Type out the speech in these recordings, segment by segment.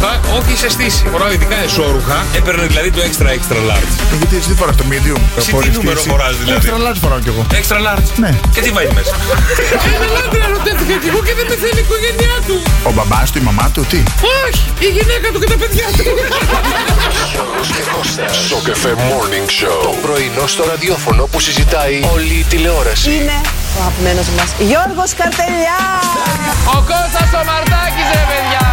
24 εκατοστά, όχι σε στήση. Φοράω ειδικά εσόρουχα. Έπαιρνε δηλαδή το extra extra large. Γιατί εσύ τι φοράς το medium. το Εσύ τι χωρίς νούμερο στήση; φοράς, δηλαδή; Extra large φοράω κι εγώ. Extra large. Ναι. Και τι βάζει μέσα; Ένα λάτρε ερωτεύτηκα κι εγώ και δεν με θέλει η οικογένειά του. Ο μπαμπάς του, η μαμά του, τι; Όχι, η γυναίκα του και τα παιδιά του. Γιώργος και Κώστας. Σοκαφέ Morning Show. Το πρωινό στο ραδιόφωνο που συζητάει όλη η τηλεόραση. Είναι ο αγαπημένος μας Γιώργος Καρτελιά! Ο Κώστας ο Μαρτάκης ρε παιδιά.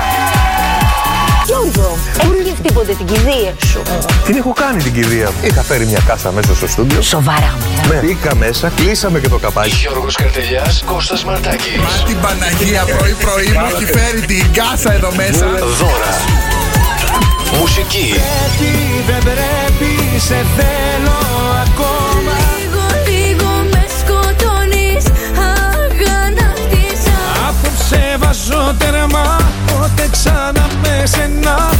Γιώργο, έχεις τίποτε την κηδεία σου. Την έχω κάνει την κηδεία μου. Είχα φέρει μια κάσα μέσα στο στούντιο. Σοβαρά μου. Ναι. Μπήκα μέσα, κλείσαμε και το καπάκι. Γιώργος Καρτελιάς, Κώστας Μαρτάκης. Μα την Παναγία πρωί-πρωί μου έχει φέρει την κάσα εδώ μέσα. Δώρα. Μουσική. Δεν πρέπει, σε θέλω ακόμα. Λίγο, λίγο με σκοτώνεις Αγανάκτησα Απόψε βάζω τέρμα, πότε ξανά με σένα.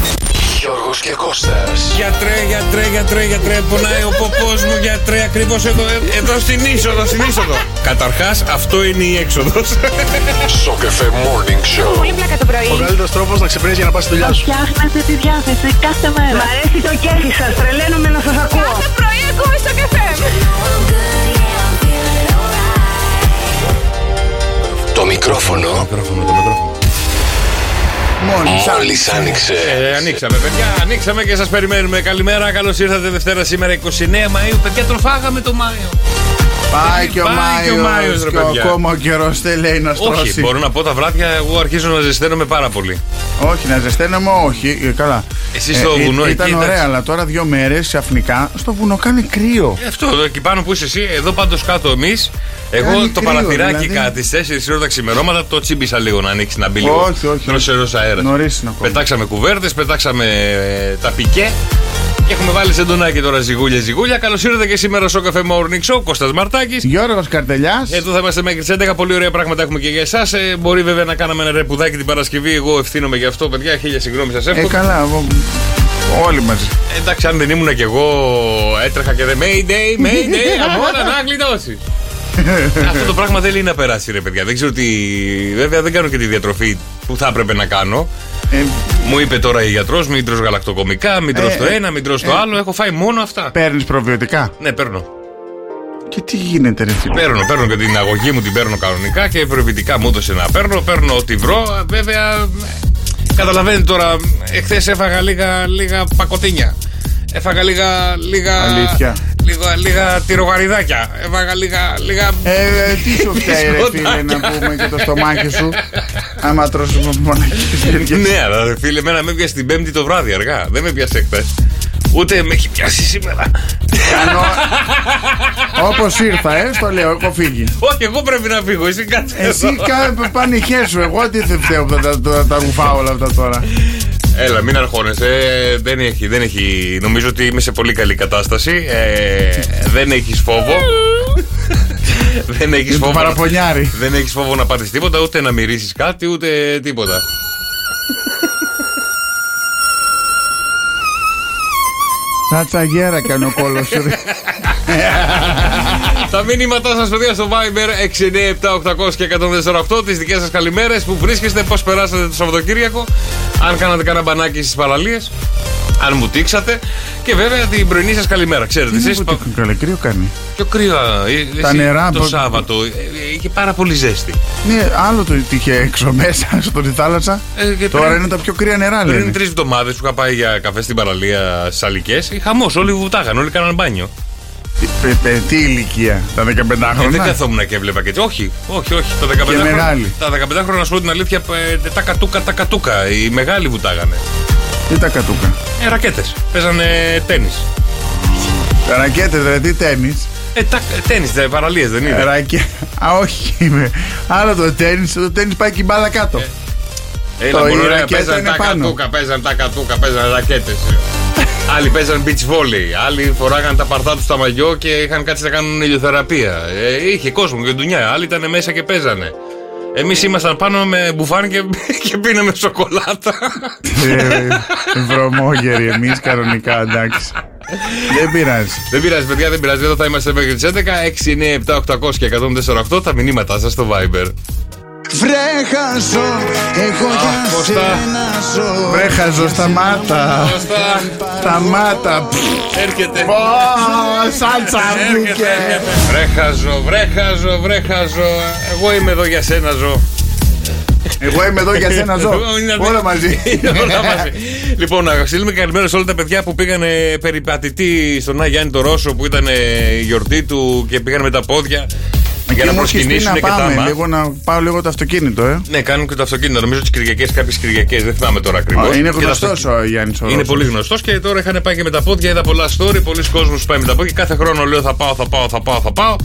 Γιώργος και Κώστας. Γιατρέ, γιατρέ, γιατρέ, γιατρέ, πονάει ο ποπός μου, γιατρέ, ακριβώς εδώ, ε, εδώ στην είσοδο, στην είσοδο. Καταρχάς, αυτό είναι η έξοδος. Σοκαφέ Morning Show. Πολύ πλάκα το πρωί Ο καλύτερος τρόπος να ξεπεράσει για να πας στη δουλειά σου. Φτιάχνετε τη διάθεση κάθε μέρα Μ' αρέσει το κέφι σας, τρελαίνομαι να σας ακούω Κάθε πρωί ακούμε στο καφέ Το μικρόφωνο Μικρόφωνο, το μικρόφωνο. Μόλις μόλις άνοιξε. Ε, ανοίξαμε, παιδιά, ανοίξαμε και σας περιμένουμε. Καλημέρα, καλώς ήρθατε Δευτέρα σήμερα 29 Μαΐου. Παιδιά, τον φάγαμε το Μάιο. Πάει και ο Πάει και ο Μάιος, Μάιος ρε και παιδιά. ακόμα ο καιρός δεν λέει να Όχι, στρώσει. μπορώ να πω τα βράδια, εγώ αρχίζω να ζεσταίνομαι πάρα πολύ. Όχι, να ζεσταίνομαι, όχι. Ε, Καλά. Εσύ στο Ε, βουνό ε, εκεί, Ήταν εντάξει. ωραία, αλλά τώρα δύο μέρες ξαφνικά στο βουνό κάνει κρύο. Ε, Αυτό εδώ εκεί πάνω που είσαι εσύ, εδώ πάντως κάτω εμείς. Εγώ Κάνει το κρύο, παραθυράκι δηλαδή. κάτι στις 4 ώρα τα ξημερώματα το τσίμπησα λίγο να ανοίξει να μπει λίγο. Όχι, όχι. Δροσερό αέρας. Νωρίς είναι ακόμα. Πετάξαμε κουβέρτες, πετάξαμε ε, τα πικέ. Και έχουμε βάλει σεντονάκι τώρα ζυγούλια ζυγούλια. Καλώς ήρθατε και σήμερα στο καφέ Morning Show. Κώστας Μαρτάκης Γιώργος Καρτελιάς Εδώ θα είμαστε μέχρι τις 11. Πολύ ωραία πράγματα έχουμε και για εσάς. Ε, μπορεί βέβαια να κάναμε ένα ρεπουδάκι την Παρασκευή. Εγώ ευθύνομαι γι' αυτό, παιδιά. Χίλια συγγνώμη σας Ε, εύχομαι. καλά, εγώ- όλοι μαζί. Ε, εντάξει, αν δεν ήμουν κι εγώ έτρεχα και δεν. Mayday, Mayday, αμόρα να γλιτώσεις. Αυτό το πράγμα δεν λέει να περάσει, ρε παιδιά. Δεν ξέρω τι. Βέβαια, δεν κάνω και τη διατροφή που θα έπρεπε να κάνω. Ε, Μου είπε τώρα η γιατρός, μην τρως γαλακτοκομικά, μην τρως Ε, το ε, ένα, μην τρως το ε. άλλο. Έχω φάει μόνο αυτά. Παίρνεις προβιωτικά; Ναι, παίρνω. Και τι γίνεται, ρε φίλε; Παίρνω, παίρνω και την αγωγή μου την παίρνω κανονικά και προεβητικά μου έδωσε να παίρνω. Παίρνω ό,τι βρω. Βέβαια, ε, καταλαβαίνετε τώρα, εχθές έφαγα λίγα, λίγα πακοτίνια. Έφαγα λίγα. λίγα Αλήθεια. Λίγα, λίγα τυρογαριδάκια. Έφαγα λίγα. λίγα... Ε, ε, τι σου φταίει, ρε φίλε, να πούμε και το στομάχι σου. Άμα τρώσει μοναχή ναι, αλλά ρε φίλε, εμένα με πιάσει την Πέμπτη το βράδυ αργά. Δεν με πιάσε χθες. Ούτε με έχει πιάσει σήμερα. Όπως ήρθα, ε, στο λέω, έχω φύγει. Όχι, εγώ πρέπει να φύγω. Εσύ κάτσε. Εσύ εδώ. κα- πάνε οι χέρι σου. Εγώ τι δεν φταίω που τα, τα, τα ρουφάω όλα αυτά τώρα. Έλα, μην αγχώνεσαι. Ε, δεν, έχει, δεν έχει. Νομίζω ότι είμαι σε πολύ καλή κατάσταση. Ε, δεν έχεις φόβο. δεν έχεις Το φόβο. παραπονιάρι. Δεν έχεις φόβο να πάθει τίποτα, ούτε να μυρίσεις κάτι, ούτε τίποτα. Θα τσαγέρα κάνει ο κόλος σου. ρε. Τα μήνυματά σας, παιδιά, στο Viber 697-800 και 148. Τις δικές σας καλημέρες που βρίσκεστε, πώς περάσατε το Σαββατοκύριακο. Αν κάνατε κανένα μπανάκι στις παραλίες. Αν μου τύξατε. Και βέβαια την πρωινή σας καλημέρα. Ξέρετε, Τι είναι εσείς. που τι- Καλά, κρύο κάνει. Πιο κρύο. ε, Τα εσύ, νερά, Το πώς- Σάββατο ε, ε, είχε πάρα πολύ ζέστη. Ναι, άλλο το τι είχε έξω μέσα στην θάλασσα. Ε, και Τώρα πριν- είναι τα πιο κρύα νερά, Πριν λένε. τρεις εβδομάδες που είχα πάει για καφέ στην παραλία στι Αλικέ, χαμός. Όλοι βουτάγαν, όλοι κάναν μπάνιο. Τι- πε- πε- Τι ηλικία, τα 15 Ε, δεν χρόνια. καθόμουν και έβλεπα και έτσι. Όχι, όχι, όχι. Τα 15 Και χρόνια, μεγάλοι. τα 15 χρόνια, να σου πω την αλήθεια, ε, τα κατούκα, τα κατούκα. Οι μεγάλοι βουτάγανε. Τι τα κατούκα; Ε, ρακέτες. Παίζανε τέννη. Ρακέτες, δηλαδή τέννη. Ε, τα, τέννη, παραλίες δεν είναι. Ρακέ... Α, όχι. είμαι. Άλλο το τέννη, το τέννη πάει και η μπάλα κάτω. Έλα, το- μόνο, η ρε, ρακέτα παίζανε είναι τα πάνω. κατούκα, παίζανε τα κατούκα, παίζανε ρακέτες. Άλλοι παίζανε beach volley, άλλοι φοράγανε τα παρτά τους στα μαγιό και είχαν κάτσει να κάνουν ηλιοθεραπεία. Ε, είχε κόσμο και ντουνιά, άλλοι ήταν μέσα και παίζανε. Εμείς ήμασταν πάνω με μπουφάν και, και πίναμε σοκολάτα. Ε, Βρωμόγεροι εμείς κανονικά, εντάξει. Δεν πειράζει. δεν πειράζει, παιδιά, δεν πειράζει. Εδώ θα είμαστε μέχρι τις 11. 6, 9, 7, 800 και 148. Τα μηνύματά σας στο Viber. Βρέχαζω, εγώ για Κώστα. σένα ζω Βρε χαζό, σταμάτα. Κώστα, Σταμάτα. έρχεται. Ω, Σάλτσα Έρχεται, βγήκε. έρχεται. Βρέχαζο, βρέχαζο, βρέχαζο. Εγώ είμαι εδώ για σένα, ζω. Εγώ είμαι εδώ για σένα ζω. Όλα μαζί. Όλα μαζί. Λοιπόν, να στείλουμε καλημέρα σε όλα τα παιδιά που πήγανε περιπατητή στον Άγιο Γιάννη το Ρώσο που ήταν ε, η γιορτή του και πήγαν με τα πόδια για να μου έχεις πει προσκυνήσουν να και τα πάμε άμα. λίγο να πάω λίγο το αυτοκίνητο, ε. Ναι, κάνουν και το αυτοκίνητο. Νομίζω τις Κυριακές, κάποιες Κυριακές, δεν θυμάμαι τώρα ακριβώς. Είναι γνωστός ο Γιάννης ο Είναι Ρώσος. πολύ γνωστός και τώρα είχαν πάει και με τα πόδια. Είδα πολλά story. Πολλοί κόσμοι πάει με τα πόδια. Κάθε χρόνο λέω θα πάω, θα πάω, θα πάω, θα πάω.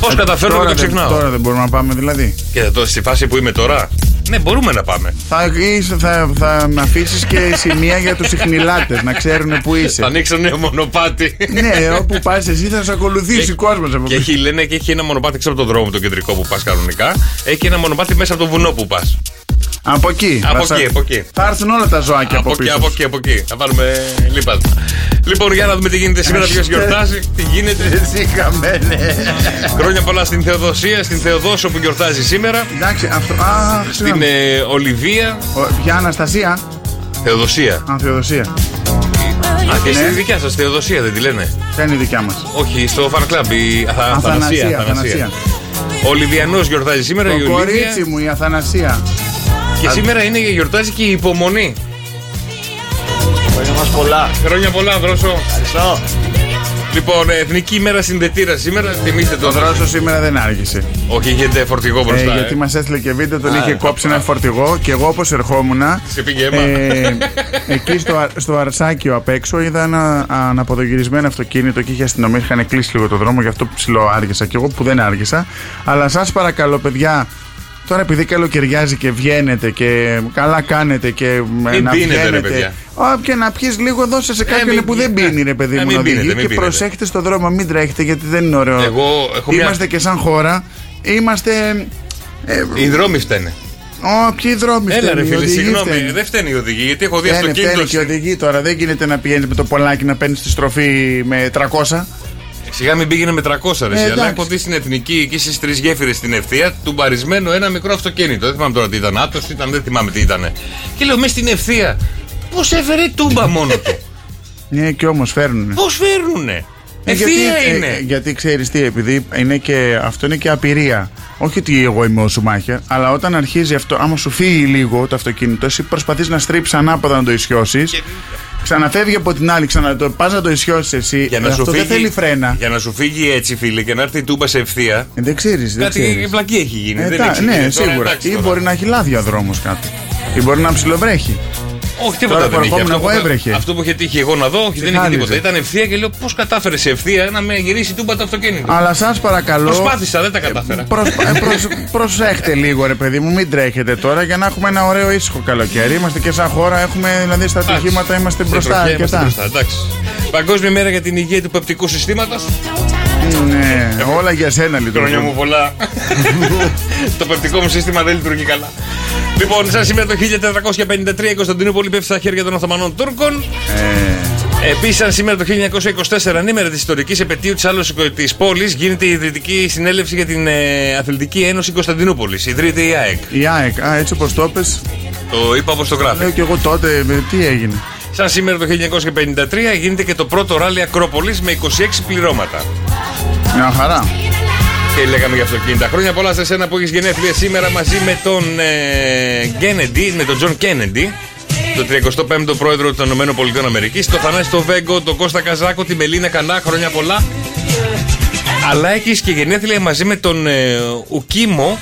Πώς καταφέρω Τώρα και το δεν- ξεχνάω; Τώρα δεν μπορούμε να πάμε δηλαδή. Και τώρα στη φάση που είμαι τώρα. Ναι, μπορούμε να πάμε. Θα, είσαι- θα, θα με αφήσεις και σημεία για τους ιχνηλάτε να ξέρουν που Θα είσαι. ανοίξω νέο μονοπάτι. ναι, όπου πας εσύ θα σε ακολουθήσει ο κόσμος από Και έχει, λένε και έχει ένα μονοπάτι έξω από τον δρόμο το κεντρικό που πας κανονικά. Έχει και ένα μονοπάτι μέσα από το βουνό που πας. Από εκεί. Από Θα- εκεί, από εκεί. Θα έρθουν όλα τα ζωάκια από, Από εκεί, πίσω. από εκεί, από εκεί. Θα βάλουμε λίπασμα. Λοιπόν, για να δούμε τι γίνεται σήμερα, ποιος γιορτάζει, τι γίνεται. Εσύ χαμένε. Χρόνια πολλά στην Θεοδοσία, στην Θεοδόσο που γιορτάζει σήμερα. Εντάξει, αυτό. Α, Στην συγγνώμη. ε, Ολιβία. Ο- Ποια Αναστασία. Θεοδοσία. Α, Θεοδοσία. Α, και Ναι. στη δικιά σας Θεοδοσία δεν τη λένε; Ποια είναι η δικιά μας; Όχι, στο fan club η Αθα- Αθανασία. Αθανασία. Αθανασία. Ο Ολιβιανό γιορτάζει σήμερα, η Το Ολίβια. κορίτσι μου, η Αθανασία. Και σήμερα είναι, γιορτάζει και η υπομονή. Χρόνια μας πολλά. Χρόνια πολλά, δρόσο. Ευχαριστώ. Λοιπόν, ε, Εθνική ημέρα συνδετήρας σήμερα. Θυμίστε Το το δρόσο σήμερα δεν άργησε. Όχι, είχε φορτηγό Ε, μπροστά. γιατί ε. μας έστειλε και βίντεο, τον Α, είχε ε, κόψει α, ένα α. φορτηγό και εγώ όπως ερχόμουν. Σε πήγε αίμα. ε, εκεί στο, α- στο Αρσάκιο απ' έξω είδα ένα αναποδογυρισμένο αυτοκίνητο και είχε αστυνομία. Είχαν κλείσει λίγο το δρόμο, γι' αυτό ψηλό άργησα και εγώ που δεν άργησα. Αλλά σας παρακαλώ, παιδιά, Τώρα επειδή καλοκαιριάζει και βγαίνετε και καλά κάνετε και ε, Μην να πίνετε, ρε βγαίνετε. παιδιά. Ω, και να πιεις λίγο, δώσε σε κάποιον μην- που δεν πίνει, ρε παιδί Ε, μου, μην να πίνετε, οδηγεί. μην Και πίνετε. προσέχετε στον δρόμο, μην τρέχετε γιατί δεν είναι ωραίο. Εγώ έχω μια- Είμαστε και σαν χώρα. Είμαστε. Ε, Οι δρόμοι φταίνε. Ω, ποιοι δρόμοι Έλα, φταίνε, ρε οι φίλε, οδηγοί συγγνώμη. φταίνε. Δεν φταίνει οι οδηγοί, γιατί έχω δει Φταίνε, φταίνε και οι αυτοκίνητο. οδηγοί τώρα. Δεν γίνεται να πηγαίνεις με το πολλάκι να παίρνεις τη στροφή με 300. Σιγά μην πήγαινε με 300 ρε. Ε, εσύ, αλλά εντάξει. έχω δει στην εθνική εκεί στις τρεις γέφυρες στην ευθεία του μπαρισμένο ένα μικρό αυτοκίνητο. Δεν θυμάμαι τώρα τι ήταν. Άτος ήταν, δεν θυμάμαι τι ήταν. Και λέω μέσα στην ευθεία. Πώς έφερε τούμπα μόνο του; Ναι, και όμως φέρνουν. Πώς φέρνουνε. Ε, Ευθεία γιατί, είναι. ε, γιατί ξέρεις τι, επειδή είναι και, αυτό είναι και απειρία. Όχι ότι εγώ είμαι ο Σουμάχερ, αλλά όταν αρχίζει αυτό, άμα σου φύγει λίγο το αυτοκίνητο, εσύ προσπαθείς να στρίψεις ανάποδα να το ισιώσεις. Ξαναφεύγει από την άλλη, ξανα το πας να το ισιώσεις εσύ. Για Ε, να, σου αυτό φύγει, δεν θέλει φρένα. για να σου φύγει έτσι, φίλε, και να έρθει η τούμπα σε ευθεία. Ε, δεν ξέρεις. Δεν Κάτι ξέρεις. βλακή έχει γίνει. Ε, δεν τα- έχει ναι, γίνει. Τώρα, σίγουρα. εντάξει Ή τώρα. μπορεί να έχει λάδια δρόμος κάτω. Ή μπορεί να ψιλοβρέχει. Όχι, τίποτα Τώρα δεν που είχε. ερχόμουν Αυτό, εγώ που- έβρεχε. αυτό που είχε τύχει εγώ να δω, όχι, δεν είχε Ξεχάριζε. τίποτα. Ήταν ευθεία και λέω πώς κατάφερες σε ευθεία να με γυρίσει η τούμπα το αυτοκίνητο; Αλλά σας παρακαλώ. Προσπάθησα, δεν τα κατάφερα. Προσ, ε, προσ- προσέχτε λίγο, ρε παιδί μου, μην τρέχετε τώρα για να έχουμε ένα ωραίο ήσυχο καλοκαίρι. Είμαστε και σαν χώρα, έχουμε δηλαδή στα Εντάξει. ατυχήματα, είμαστε Στην μπροστά τροχιά και είμαστε αυτά. μπροστά, εντάξει. Παγκόσμια μέρα για την υγεία του πεπτικού συστήματος. Ναι, όλα για σένα Χρόνια μου λειτουργούν. πολλά. το πεπτικό μου σύστημα δεν λειτουργεί καλά. Λοιπόν, σαν σήμερα το 1453 η Κωνσταντινούπολη πέφτει στα χέρια των Οθωμανών Τούρκων. Ε, Επίσης, σαν σήμερα το 1924, ανήμερα της ιστορικής επαιτίου της άλωση της πόλης, γίνεται η ιδρυτική συνέλευση για την ε, Αθλητική Ένωση Κωνσταντινούπολης. Ιδρύεται η ΑΕΚ. η ΑΕΚ, α, έτσι όπως το πες, Το είπα όπως το γράφει. λέω και εγώ τότε, ε, τι έγινε. Σαν σήμερα το 1953 γίνεται και το πρώτο ράλι Ακρόπολης με 26 πληρώματα. Μια χαρά. Και λέγαμε για αυτοκίνητα. Χρόνια πολλά σε εσένα που έχεις γενέθλια σήμερα μαζί με τον ε, Kennedy, με τον Τζον Κένεντι, το 35ο πρόεδρο των ΗΠΑ, το Θανάση το Βέγκο, τον Κώστα Καζάκο, τη Μελίνα Κανά, χρόνια πολλά. Αλλά έχεις και γενέθλια μαζί με τον ε, Ουκίμο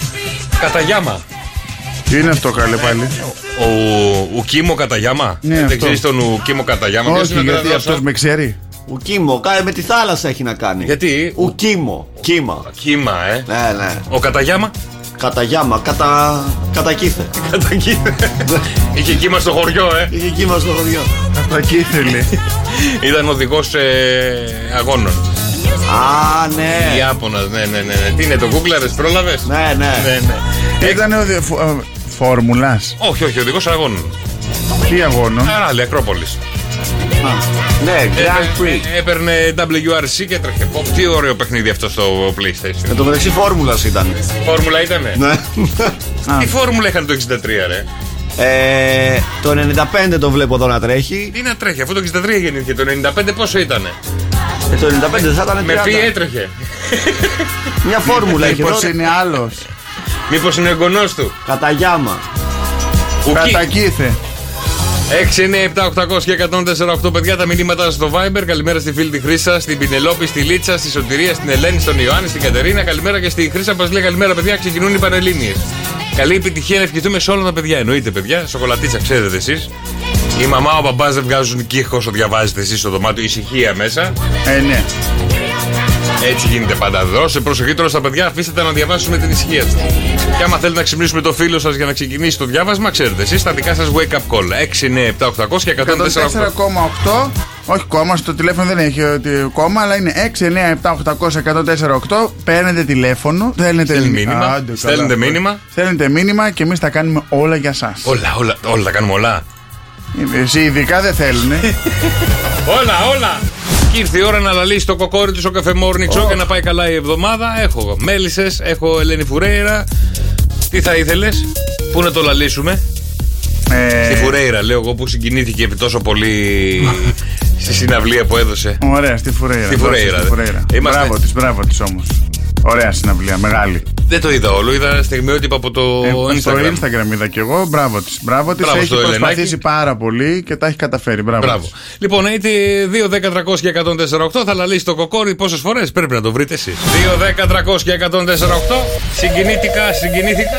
Καταγιάμα. Τι είναι αυτό καλέ πάλι; Ο Ουκίμο Καταγιάμα; Ναι, Δεν αυτό. ξέρεις τον Ουκίμο Καταγιάμα; Ποιος Όχι, είναι ο γιατί κραδός, αυτός α; με ξέρει. Ουκίμο, κα- με τη θάλασσα έχει να κάνει. Γιατί; Ουκίμο, κύμα. Κύμα, ε. Ναι, ναι. Ο Καταγιάμα; Κατά γιάμα, κατά, κατά κήθε. Καταγίμα. Είχε κύμα στο χωριό, ε. Είχε κύμα στο χωριό. Τα κύθελε. Ήταν οδηγό αγώνων. Α, ναι. Ιάπωνα, ναι, ναι, ναι, ναι. Τι είναι το Google, πρόλαβες; Ναι, ναι. ναι, ναι. Ήταν ο Φόρμουλας. Όχι, όχι, οδηγό αγώνων. Τι αγώνων; Ράλι, Ακρόπολης. Ναι, Grand Prix. Έπαιρνε WRC και έτρεχε. Πω, Τι ωραίο παιχνίδι αυτό στο PlayStation. Εν τω μεταξύ φόρμουλας ήταν. Φόρμουλα ήτανε; Ναι. Τι φόρμουλα είχαν το 63, ρε; Ε, το 95 το βλέπω εδώ να τρέχει. Τι να τρέχει, αφού το 63 γεννήθηκε. Το 95 πόσο ήτανε; Ε, το 95 δεν θα ήταν Με ποιοι 30. έτρεχε. Μια φόρμουλα έχει Μήπως εδώ. είναι άλλος. Μήπως είναι εγγονό του. Κατά γιάμα. Ουκί. Κατακύθε. 6, 9, 7, 800 και 148 παιδιά τα μηνύματα στο Viber. Καλημέρα στη φίλη τη Χρήσα, στην Πινελόπη, στη Λίτσα, στη Σωτηρία, στην Ελένη, στον Ιωάννη, στην Κατερίνα. Καλημέρα και στη Χρήσα που μας λέει καλημέρα παιδιά. Ξεκινούν οι Πανελλήνιες. Καλή επιτυχία να ευχηθούμε σε όλα τα παιδιά. Εννοείται παιδιά, σοκολατίτσα ξέρετε εσείς. Η μαμά, ο μπαμπάς δεν βγάζουν κύχος όσο διαβάζετε εσείς στο δωμάτιο. Ησυχία μέσα. Ε, ναι. Έτσι γίνεται πάντα. Δώσε προσοχή τώρα στα παιδιά, αφήστε τα να διαβάσουν με την ησυχία τους. Και άμα θέλετε να ξυπνήσουμε το φίλο σας για να ξεκινήσει το διάβασμα, ξέρετε εσείς τα δικά σας wake up call. 6, 9, 7, 800 και 104. 104,8. Όχι κόμμα, στο τηλέφωνο δεν έχει ότι κόμμα, αλλά είναι 6, 9, 7, 800, 104,8. Παίρνετε τηλέφωνο, στέλνετε Στέλνει μήνυμα, Άντε, καλά, στέλνετε αυτό. μήνυμα. Στέλνετε μήνυμα και εμείς τα κάνουμε όλα για εσά. Όλα, όλα, όλα τα κάνουμε όλα. Εσύ ειδικά δεν θέλουν. Όλα, όλα! Και ήρθε η ώρα να λαλήσει το κοκόρι του στο καφέ Morning Show και να πάει καλά η εβδομάδα. Έχω μέλισσες, έχω Ελένη Φουρέιρα. Τι θα ήθελες, Πού να το λαλήσουμε, Ε, Στη Φουρέιρα, λέω εγώ που συγκινήθηκε επί τόσο πολύ στη συναυλία που έδωσε. Ωραία, στη Φουρέιρα. Στη Δώσε Φουρέιρα, στη δε. Φουρέιρα. Είμαστε- Μπράβο της, μπράβο της όμως. Ωραία συναυλία, μεγάλη. Δεν το είδα όλο, είδα στιγμιότυπα από το Ε, Στο Instagram. Instagram είδα κι εγώ. Μπράβο της. Μπράβο της. Μπράβο Έχει στο προσπαθήσει Ελενάκη. πάρα πολύ και τα έχει καταφέρει. Μπράβο. Μπράβο. της. Λοιπόν, είτε 2, 10, 300 και 148 θα λαλήσει το κοκόρι πόσες φορές; Πρέπει να το βρείτε εσείς. 2, 10, 300 και 148. Συγκινήθηκα, συγκινήθηκα.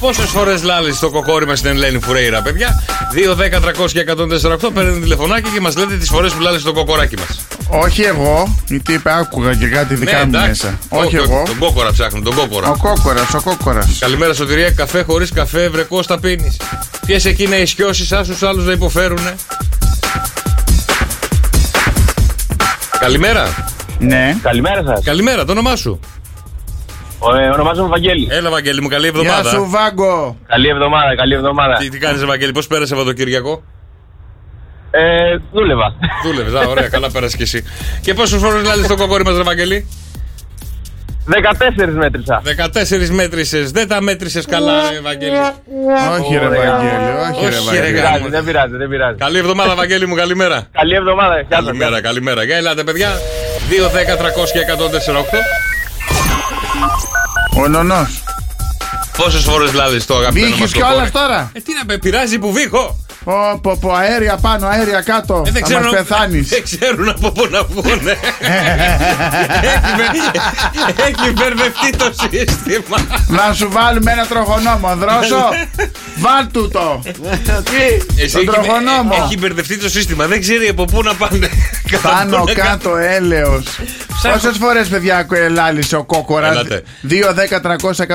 Πόσες φορές λάλησε το κοκόρι μας στην Ελένη Φουρέιρα, παιδιά; 2, 10, 300 και 148. Παίρνετε τηλεφωνάκι και μας λέτε τις φορές που λάλησε το κοκοράκι μας. Όχι εγώ, γιατί είπε, άκουγα και κάτι δικά μου μέσα. Όχι εγώ. Τον κόκορα ψάχνουν, τον κόκορα. Ο κόκορας, ο κόκορας. Καλημέρα σωτηρία, καφέ χωρίς καφέ, βρεκό τα πίνεις. Ποιες εκεί να ισιώσει, άσου άλλους να υποφέρουνε. Καλημέρα. Ναι. Καλημέρα σας. Καλημέρα, το όνομά σου. Ε, ονομάζομαι Βαγγέλη. Έλα, Βαγγέλη μου, καλή Γεια εβδομάδα. σου, Βάγκο. Καλή εβδομάδα, καλή εβδομάδα. Τι, τι κάνεις, Ευαγγέλη, πώς πέρασε Σαββατοκύριακο; Ε, δούλευα. Δούλευες, α, ωραία, καλά πέρασες κι εσύ. Και πόσε φορέ λάλες το κοκόρι μας, Ευαγγέλη. 14 μέτρησα. 14 μέτρησες, δεν τα μέτρησες καλά, Ευαγγέλη. Όχι, ρε Ωραία. Βαγγέλη, όχι, ρε Όχι, ρε, Βαγγέλη. γάμο. Δεν πειράζει, δεν πειράζει, δεν πειράζει. Καλή εβδομάδα, Βαγγέλη μου, καλημέρα. Καλή εβδομάδα. Γεια σας, γεια Καλημέρα, καλημέρα. Για ελάτε, παιδιά. 2, 10, 300 και 148. Ο νονό. Πόσες φορές λάλε το αγαπημένο μας Βύχει κιόλας τώρα; Ε, τι να με πειράζει που βήχω. Πω, πω, πω, αέρια πάνω, αέρια κάτω. Ε, δεν Θα μας ξέρουν, πεθάνεις. δεν ξέρουν από πού να βγουνε. έχει, μπε- έχει μπερδευτεί το σύστημα. Να σου βάλουμε ένα τροχονόμο, δρόσο. Βάλ του το. Εσύ Τον έχει, τροχονόμο. έχει μπερδευτεί το σύστημα. Δεν ξέρει από πού να πάνε. Πάνω Πού να κάτω έλεος Ψάχνω. Πόσες φορές παιδιά ελάλησε ο κόκορας; Έλατε. 2, 10, 300,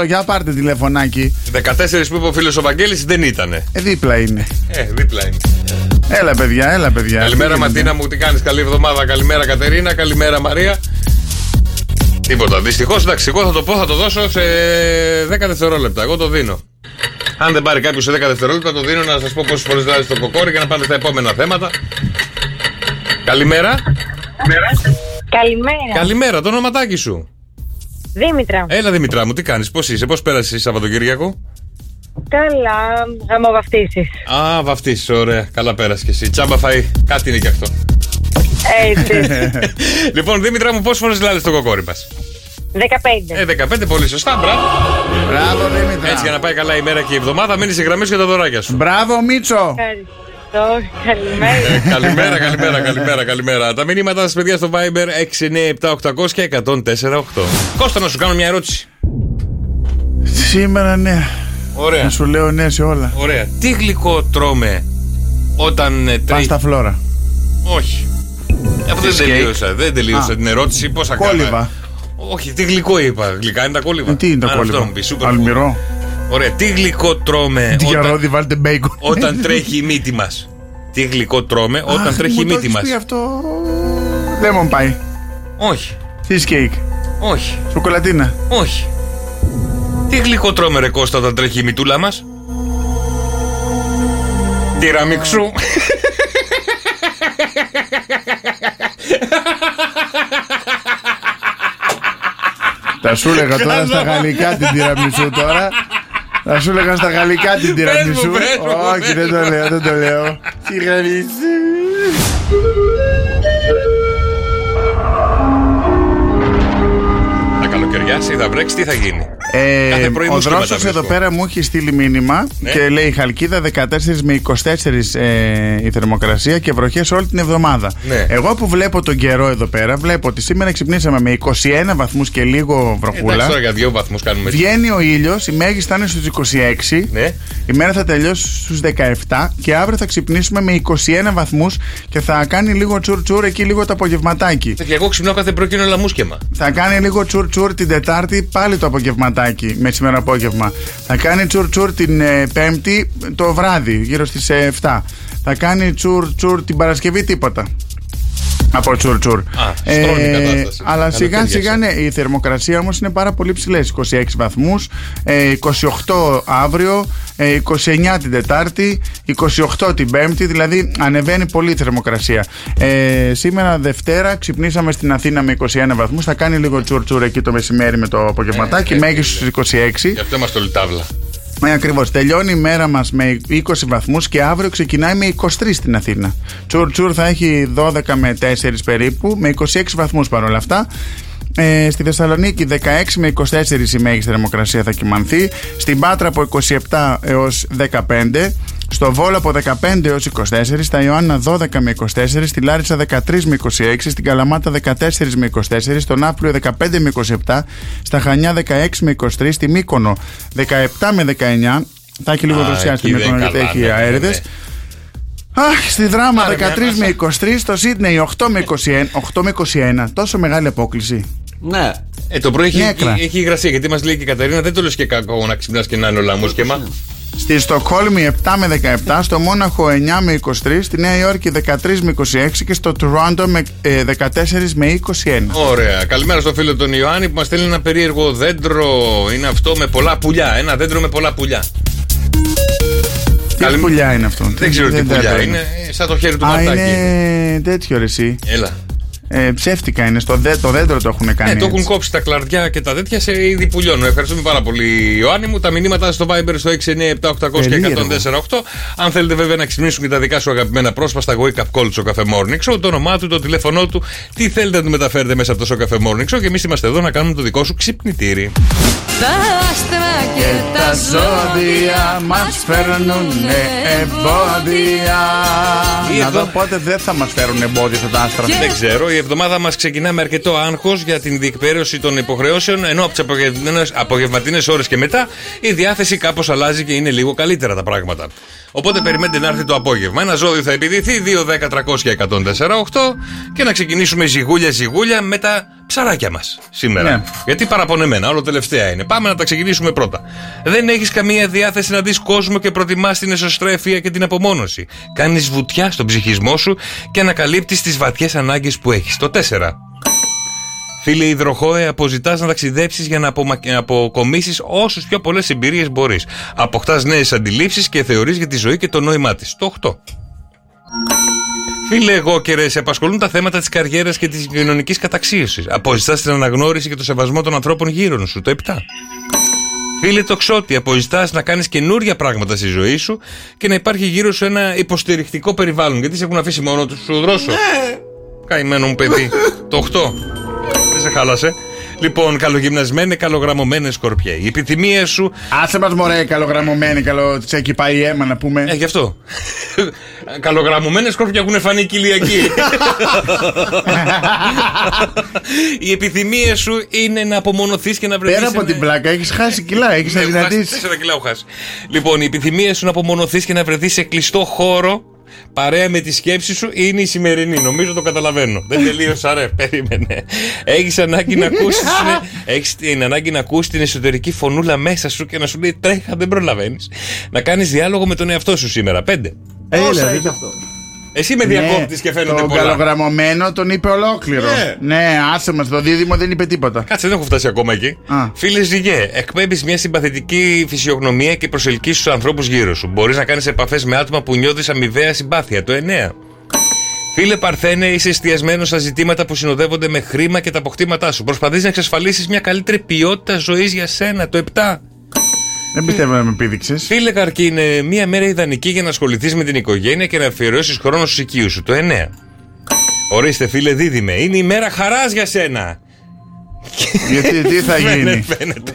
148 Για πάρτε τηλεφωνάκι 14 που είπε ο φίλος ο Βαγγέλης δεν ήτανε. Ε δίπλα είναι Ε, δίπλα είναι. Έλα παιδιά, έλα παιδιά Καλημέρα Τι γίνεται; Ματίνα μου, τι κάνεις, καλή εβδομάδα. Καλημέρα Κατερίνα, καλημέρα Μαρία. Τίποτα. Δυστυχώς, εντάξει, εγώ θα το πω, θα το δώσω σε 10 δευτερόλεπτα. Εγώ το δίνω. Αν δεν πάρει κάποιος σε 10 δευτερόλεπτα, το δίνω να σας πω πόσες φορές λάβει το κοκόρι και να πάτε στα επόμενα θέματα. Καλημέρα. Καλημέρα. Καλημέρα, το ονοματάκι σου. Δήμητρα. Έλα Δημητρά μου, τι κάνεις, πώς είσαι, πώς πέρασες Σαββατοκύριακο; Καλά, γαμοβαφτίσει. Α, βαφτίσεις, ωραία. Καλά πέρασε κι εσύ. Τσάμπα φαΐ. Κάτι είναι κι αυτό. Έτσι. λοιπόν, Δήμητρα μου, πόσες φορές λάβει το κοκόρι μας; 15. Ε, 15, πολύ σωστά, μπράβο. Μπράβο Δήμητρα Έτσι για να πάει καλά η μέρα και η εβδομάδα, μείνει σε γραμμή για τα δωράκια σου. Μπράβο Μίτσο Ευχαριστώ. Καλημέρα. Ε, καλημέρα, καλημέρα, καλημέρα, καλημέρα. Τα μηνύματα σας, παιδιά, στο Viber 697-800 και 104-8. Κώστα, να σου κάνω μια ερώτηση. Σήμερα ναι Ωραία. Να σου λέω ναι σε όλα Ωραία. Τι γλυκό τρώμε όταν ε, τρέχει; Πάστα φλόρα Όχι. Αυτό δεν Cheesecake. τελείωσα. Δεν τελείωσα Α. την ερώτηση. Πώ θα κάνω. Κόλυβα Όχι, τι γλυκό είπα. Γλυκά είναι τα κόλυβα. Ε, Τι είναι Α, το αυτό κόλλημα μου πεις, super food. Αλμυρό Ωραία. Τι γλυκό τρώμε Τι για όταν, ρόδι βάλτε μπέικον όταν τρέχει η μύτη μας; Τι γλυκό τρώμε όταν Αχ, τρέχει μου η το μύτη έχεις μας; πει αυτό Δεν μου πάει Όχι. Cheesecake Όχι. Σοκολατίνα Όχι. Τι γλυκό τρώμε ρε Κώστα όταν τρέχει η μητούλα μας; Τυραμιξού. Τα σου έλεγα τώρα στα γαλλικά την τυραμισού τώρα. Θα σου έλεγα στα γαλλικά την τυραμισού. πες μου, Όχι, πες δεν το λέω, δεν το λέω. Τυραμισού. Θα καλοκαιριάσει, θα βρέξει, τι θα γίνει; Ε, Κάθε πρωί ο μουσική Δρόσος μεταβρίσκω. εδώ πέρα μου έχει στείλει μήνυμα Ναι. και λέει Χαλκίδα 14 με 24 ε, η θερμοκρασία και βροχές όλη την εβδομάδα. Ναι. Εγώ που βλέπω τον καιρό εδώ πέρα, βλέπω ότι σήμερα ξυπνήσαμε με 21 βαθμούς και λίγο βροχούλα. Εντάξει τώρα για δύο βαθμούς κάνουμε έτσι. Βγαίνει ο ήλιος, η μέγιστη θα είναι στους 26. Ναι. Η μέρα θα τελειώσει στους 17 και αύριο θα ξυπνήσουμε με 21 βαθμούς και θα κάνει λίγο τσουρ τσουρ εκεί λίγο το απογευματάκι. Και εγώ ξυπνάω κάθε πρωί και είναι λαμούσκεμα. Θα κάνει λίγο τσουρ τσουρ την Τετάρτη πάλι το απογευματάκι, μεσημέρα απόγευμα. Θα κάνει τσουρ τσουρ την ε, Πέμπτη το βράδυ, γύρω στις 7. Θα κάνει τσουρ τσουρ την Παρασκευή τίποτα. Από τσουρ τσουρ. στρώνει η κατάσταση. αλλά σιγά Καλοκαίριασε. σιγά ναι, η θερμοκρασία όμως είναι πάρα πολύ ψηλές. 26 βαθμούς, 28 αύριο, ε, 29 την Τετάρτη, 28 την Πέμπτη, δηλαδή ανεβαίνει πολύ η θερμοκρασία. Ε, σήμερα Δευτέρα ξυπνήσαμε στην Αθήνα με 21 βαθμούς. Θα κάνει λίγο τσουρ τσουρ εκεί το μεσημέρι με το απογευματάκι, Ε, ε, μέγιστος στου 26. Γι' αυτό είμαστε όλοι τάβλα. Ναι, ακριβώς. Τελειώνει η μέρα μας με 20 βαθμούς και αύριο ξεκινάει με 23 στην Αθήνα. Τσουρ τσουρ θα έχει 12 με 4 περίπου, με 26 βαθμούς παρόλα αυτά. Ε, στη Θεσσαλονίκη 16 με 24 η μέγιστη θερμοκρασία θα κοιμανθεί. Στην Πάτρα από 27 έως 15. Στο Βόλο από 15 έως 24. Στα Ιωάννα 12 με 24. Στη Λάρισα 13 με 26. Στην Καλαμάτα 14 με 24. Στον Ναύπλιο 15 με 27. Στα Χανιά 16 με 23. Στη Μύκονο 17 με 19. Θα έχει λίγο Α, δροσιά στη εκεί δεν Μύκονο γιατί καλά, έχει ναι, ναι, αέριδες. ναι. Αχ, στη Δράμα Πάρε μια 13 με 23, στο Σίδνεϊ 8 με 21, 8 με 21. Τόσο μεγάλη απόκληση. Ναι. Ε, το πρωί έχει, Νέκρα. έχει υγρασία γιατί μας λέει και η Κατερίνα δεν το λες και κακό να ξυπνάς και να είναι ο λαμούσκεμα. Στη Στοκχόλμη 7 με 17, στο Μόναχο 9 με 23, στη Νέα Υόρκη 13 με 26 και στο Τουρόντο με ε, 14 με 21. Ωραία. Καλημέρα στο φίλο τον Ιωάννη που μας στέλνει ένα περίεργο δέντρο. Είναι αυτό με πολλά πουλιά. Ένα δέντρο με πολλά πουλιά. Τι Καλη- πουλιά είναι αυτό; Δεν ξέρω τι τα πουλιά έπαιρνα. είναι. ε, Σαν το χέρι του Α, ματάκι. είναι τέτοιο ρε εσύ. Έλα. Ε, ψεύτικα είναι. Στο δέ, το δέντρο το έχουν κάνει. Ναι, το έχουν έτσι. κόψει τα κλαρδιά και τα τέτοια σε είδη πουλιών. Ευχαριστούμε πάρα πολύ, Ιωάννη μου. Τα μηνύματα στο Viber στο 697-800 και Περίεργο. 148. Αν θέλετε βέβαια να ξυπνήσουν και τα δικά σου αγαπημένα πρόσωπα στα Wake Up Call στο Cafe Morning Show, το όνομά του, το τηλέφωνό του, τι θέλετε να του μεταφέρετε μέσα από το Cafe Morning Show και εμείς είμαστε εδώ να κάνουμε το δικό σου ξυπνητήρι. Τα άστρα και Τα ζώδια μας φέρνουνε εμπόδια. Ή Να εδώ- δω πότε δεν θα μας φέρουν εμπόδια αυτά τα άστρα. Δεν ξέρω, η εβδομάδα μας ξεκινά με αρκετό άγχος για την διεκπαίρωση των υποχρεώσεων, ενώ από τις απογευματινές ώρες και μετά η διάθεση κάπως αλλάζει και είναι λίγο καλύτερα τα πράγματα. Οπότε περιμένετε να έρθει το απόγευμα. Ένα ζώδιο θα επιδηθεί 2, 10, 300 και 148 και να ξεκινήσουμε ζυγούλια ζυγούλια με τα ψαράκια μας σήμερα. Ναι. Γιατί παραπονεμένα, όλο τελευταία είναι. Πάμε να τα ξεκινήσουμε πρώτα. Δεν έχεις καμία διάθεση να δεις κόσμο και προτιμάς την εσωστρέφεια και την απομόνωση. Κάνεις βουτιά στον ψυχισμό σου και ανακαλύπτεις τις βαθιές ανάγκες που έχεις. Το 4. Φίλε Ιδροχώε, αποζητάς να ταξιδέψεις για να απομα... αποκομίσεις όσε πιο πολλές εμπειρίες μπορείς. Αποκτάς νέες αντιλήψεις και θεωρείς για τη ζωή και το νόημά της. Το 8. Φίλε, εγώ και σε απασχολούν τα θέματα της καριέρας και της κοινωνικής καταξίωσης. Αποζητάς την αναγνώριση και το σεβασμό των ανθρώπων γύρω σου. Το 7. Φίλε τοξότη, αποζητάς να κάνεις καινούρια πράγματα στη ζωή σου και να υπάρχει γύρω σου ένα υποστηρικτικό περιβάλλον. Γιατί σε έχουν αφήσει μόνο τους, σου δρόσο. Καημένο μου παιδί. το 8. Δεν σε χάλασε. Λοιπόν, καλογυμνασμένε, καλογραμμωμένε σκορπιέ. Η επιθυμία σου. Άσε μας μωρέ καλογραμμωμένη, καλο... της έχει πάει η αίμα να πούμε. Ε, γι' αυτό. Καλογραμμωμένε σκόρπια έχουν φανεί κοιλιακοί. Η επιθυμία σου είναι να απομονωθείς και να βρεθείς. Πέρα από την πλάκα έχεις χάσει κιλά, έχεις Ναι, αδυνατήσει. 4 κιλά έχω χάσει. Λοιπόν, η επιθυμία σου να απομονωθείς και να βρεθείς σε κλειστό χώρο παρέα με τη σκέψη σου είναι η σημερινή. Νομίζω το καταλαβαίνω. Δεν τελείωσα, ρε. Περίμενε. Έχεις ανάγκη να ακούσεις. Έχεις την ανάγκη να ακούσεις την εσωτερική φωνούλα μέσα σου και να σου λέει τρέχα, δεν προλαβαίνεις. Να κάνεις διάλογο με τον εαυτό σου σήμερα. 5. Έλα, Πόσα ρε. έχει αυτό; Εσύ με διακόπτεις και φαίνονται Τον πολλά. καλογραμμωμένο τον είπε ολόκληρο. Ναι. Ναι, άσε μας. Το δίδυμο δεν είπε τίποτα. Κάτσε, δεν έχω φτάσει ακόμα εκεί. Α. Φίλε Ζυγέ, εκπέμπεις μια συμπαθητική φυσιογνωμία και προσελκύσει τους ανθρώπους γύρω σου. Μπορείς να κάνεις επαφές με άτομα που νιώθεις αμοιβαία συμπάθεια. Το 9. Φίλε Παρθένε, είσαι εστιασμένο στα ζητήματα που συνοδεύονται με χρήμα και τα αποκτήματά σου. Προσπαθείς να εξασφαλίσεις μια καλύτερη ποιότητα ζωής για σένα. Το 7. Δεν πιστεύω να με πήδηξε. Φίλε Καρκίνε, μία μέρα ιδανική για να ασχοληθείς με την οικογένεια και να αφιερώσεις χρόνο στους οικείους σου. Το 9. Ορίστε, φίλε Δίδυμε, είναι η μέρα χαράς για σένα. Γιατί τι θα γίνει; Φαίνεται.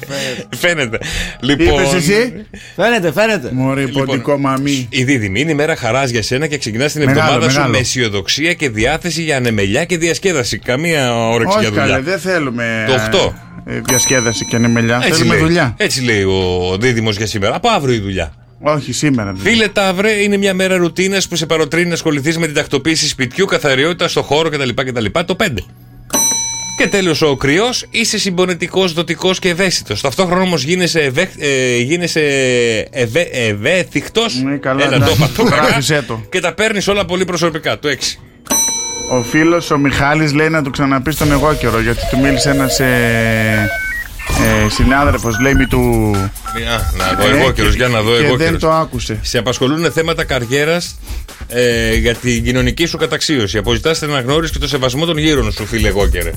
Φαίνεται. Λοιπόν. Είπες εσύ; Φαίνεται, φαίνεται. Μωρή, ποντικό μαμί. Η δίδυμη είναι η μέρα χαράς για σένα και ξεκινάς την Μεγάλο, εβδομάδα σου μεγάλο. με αισιοδοξία και διάθεση για ανεμελιά και διασκέδαση. Καμία όρεξη Όχι για καλέ, δουλειά. δεν θέλουμε. Το οκτώ. ε, Διασκέδαση και ανεμελιά. Έτσι Θέλουμε λέει, δουλειά. έτσι λέει ο δίδυμος για σήμερα. Από αύριο η δουλειά. Όχι σήμερα. δηλαδή. Φίλε Ταύρε, είναι μια μέρα ρουτίνας που σε παροτρύνει να ασχοληθείς με την τακτοποίηση σπιτιού, καθαριότητα στο χώρο κτλ. κτλ. Το 5. Και τέλος ο κρυός, είσαι συμπονετικό, δοτικός και ευαίσθητος. Ταυτόχρονα όμως γίνεσαι, ευέ, ε, γίνεσαι ευέ, ευέθικτος. Ναι, καλά, Έλα, το εντάξει. είπα, το είπα. Γράφησέ το. Και τα παίρνεις όλα πολύ προσωπικά. Το 6. Ο φίλος ο Μιχάλης λέει να του ξαναπείς στον εγώ καιρό γιατί του μίλησε ένας ε, ε, συνάδελφος, λέει μη του. να δω Ε, εγώ καιρος, για να δω και εγώ δεν καιρος. το άκουσε. Σε απασχολούν θέματα καριέρας ε, για την κοινωνική σου καταξίωση. Αποζητάς την αναγνώριση και το σεβασμό των γύρων σου, φίλε εγώ καιρε.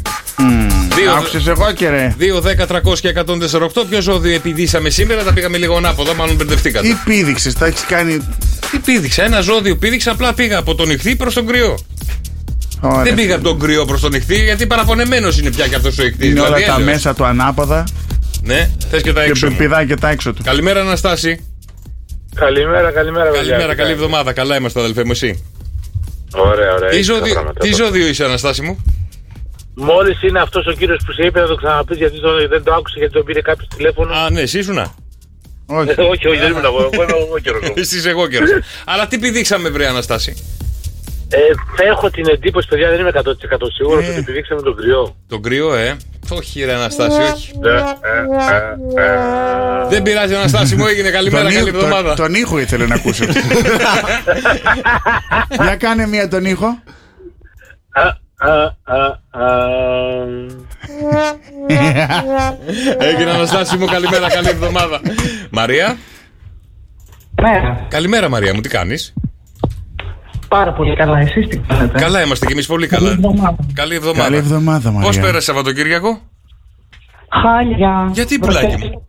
Δύο- Άκουσες εγώ καιρέ. 2, 10, 300 και 148. Ποιος ζώδιο επιδίσαμε σήμερα, τα πήγαμε λίγο ανάποδα, μάλλον μπερδευτήκατε. Τι πήδηξες, τα έχεις κάνει. Τι πήδηξα, ένα ζώδιο πήδηξα, απλά πήγα από τον ηχθή προς τον κρυό. Ωραία. Δεν πήγα από τον κρυό προς τον ηχθή, γιατί παραπονεμένος είναι πια και αυτός ο ηχθή. Είναι όλα τα μέσα του ανάποδα Ναι, θες και τα και έξω. μου. πηδάει και τα έξω του. Καλημέρα, Αναστάση. Καλημέρα, καλημέρα, παιδιά. Καλημέρα, Τι καλή κάνετε; εβδομάδα. Καλά είμαστε, αδελφέ μου, εσύ. Ωραία, ωραία. Τι έχεις τα ζώδιο, πράγματα. τι ζώδιο είσαι, Αναστάση μου; Μόλις είναι αυτός ο κύριος που σε είπε να το ξαναπείς γιατί το, δεν το άκουσε γιατί τον πήρε κάποιος τηλέφωνο. Α, ναι, εσύ ήσουνα; Όχι. Ε, όχι, όχι, δεν ήμουν εγώ. Εγώ είμαι ο καιρός μου. Εσύ είσαι εγώ καιρός. Αλλά τι πηδήξαμε, βρε Αναστάση; Ε, έχω την εντύπωση, παιδιά, δεν είμαι 100% σίγουρος Ε. ότι επιδείξαμε τον κρυό. Τον κρυό, ε. Όχι, ρε Αναστάση, όχι. Ε, ε, ε, ε. Δεν πειράζει, Αναστάση μου, έγινε καλημέρα, Τον, καλή ήχο- εβδομάδα. τον, τον ήχο ήθελε να ακούσει. Για κάνε μία τον ήχο. Α, α, α, α. Έγινε Αναστάση μου, καλημέρα, καλή εβδομάδα. Μαρία; Ναι, Καλημέρα, Μαρία μου, τι κάνεις; Πάρα πολύ καλά. Εσείς τι κάνετε; Καλά είμαστε κι εμείς πολύ καλά. εβδομάδα. Καλή εβδομάδα. Καλή εβδομάδα, Πώς Μαρία. πέρασε Σαββατοκύριακο; Χάλια. Γιατί, πουλάκι μου;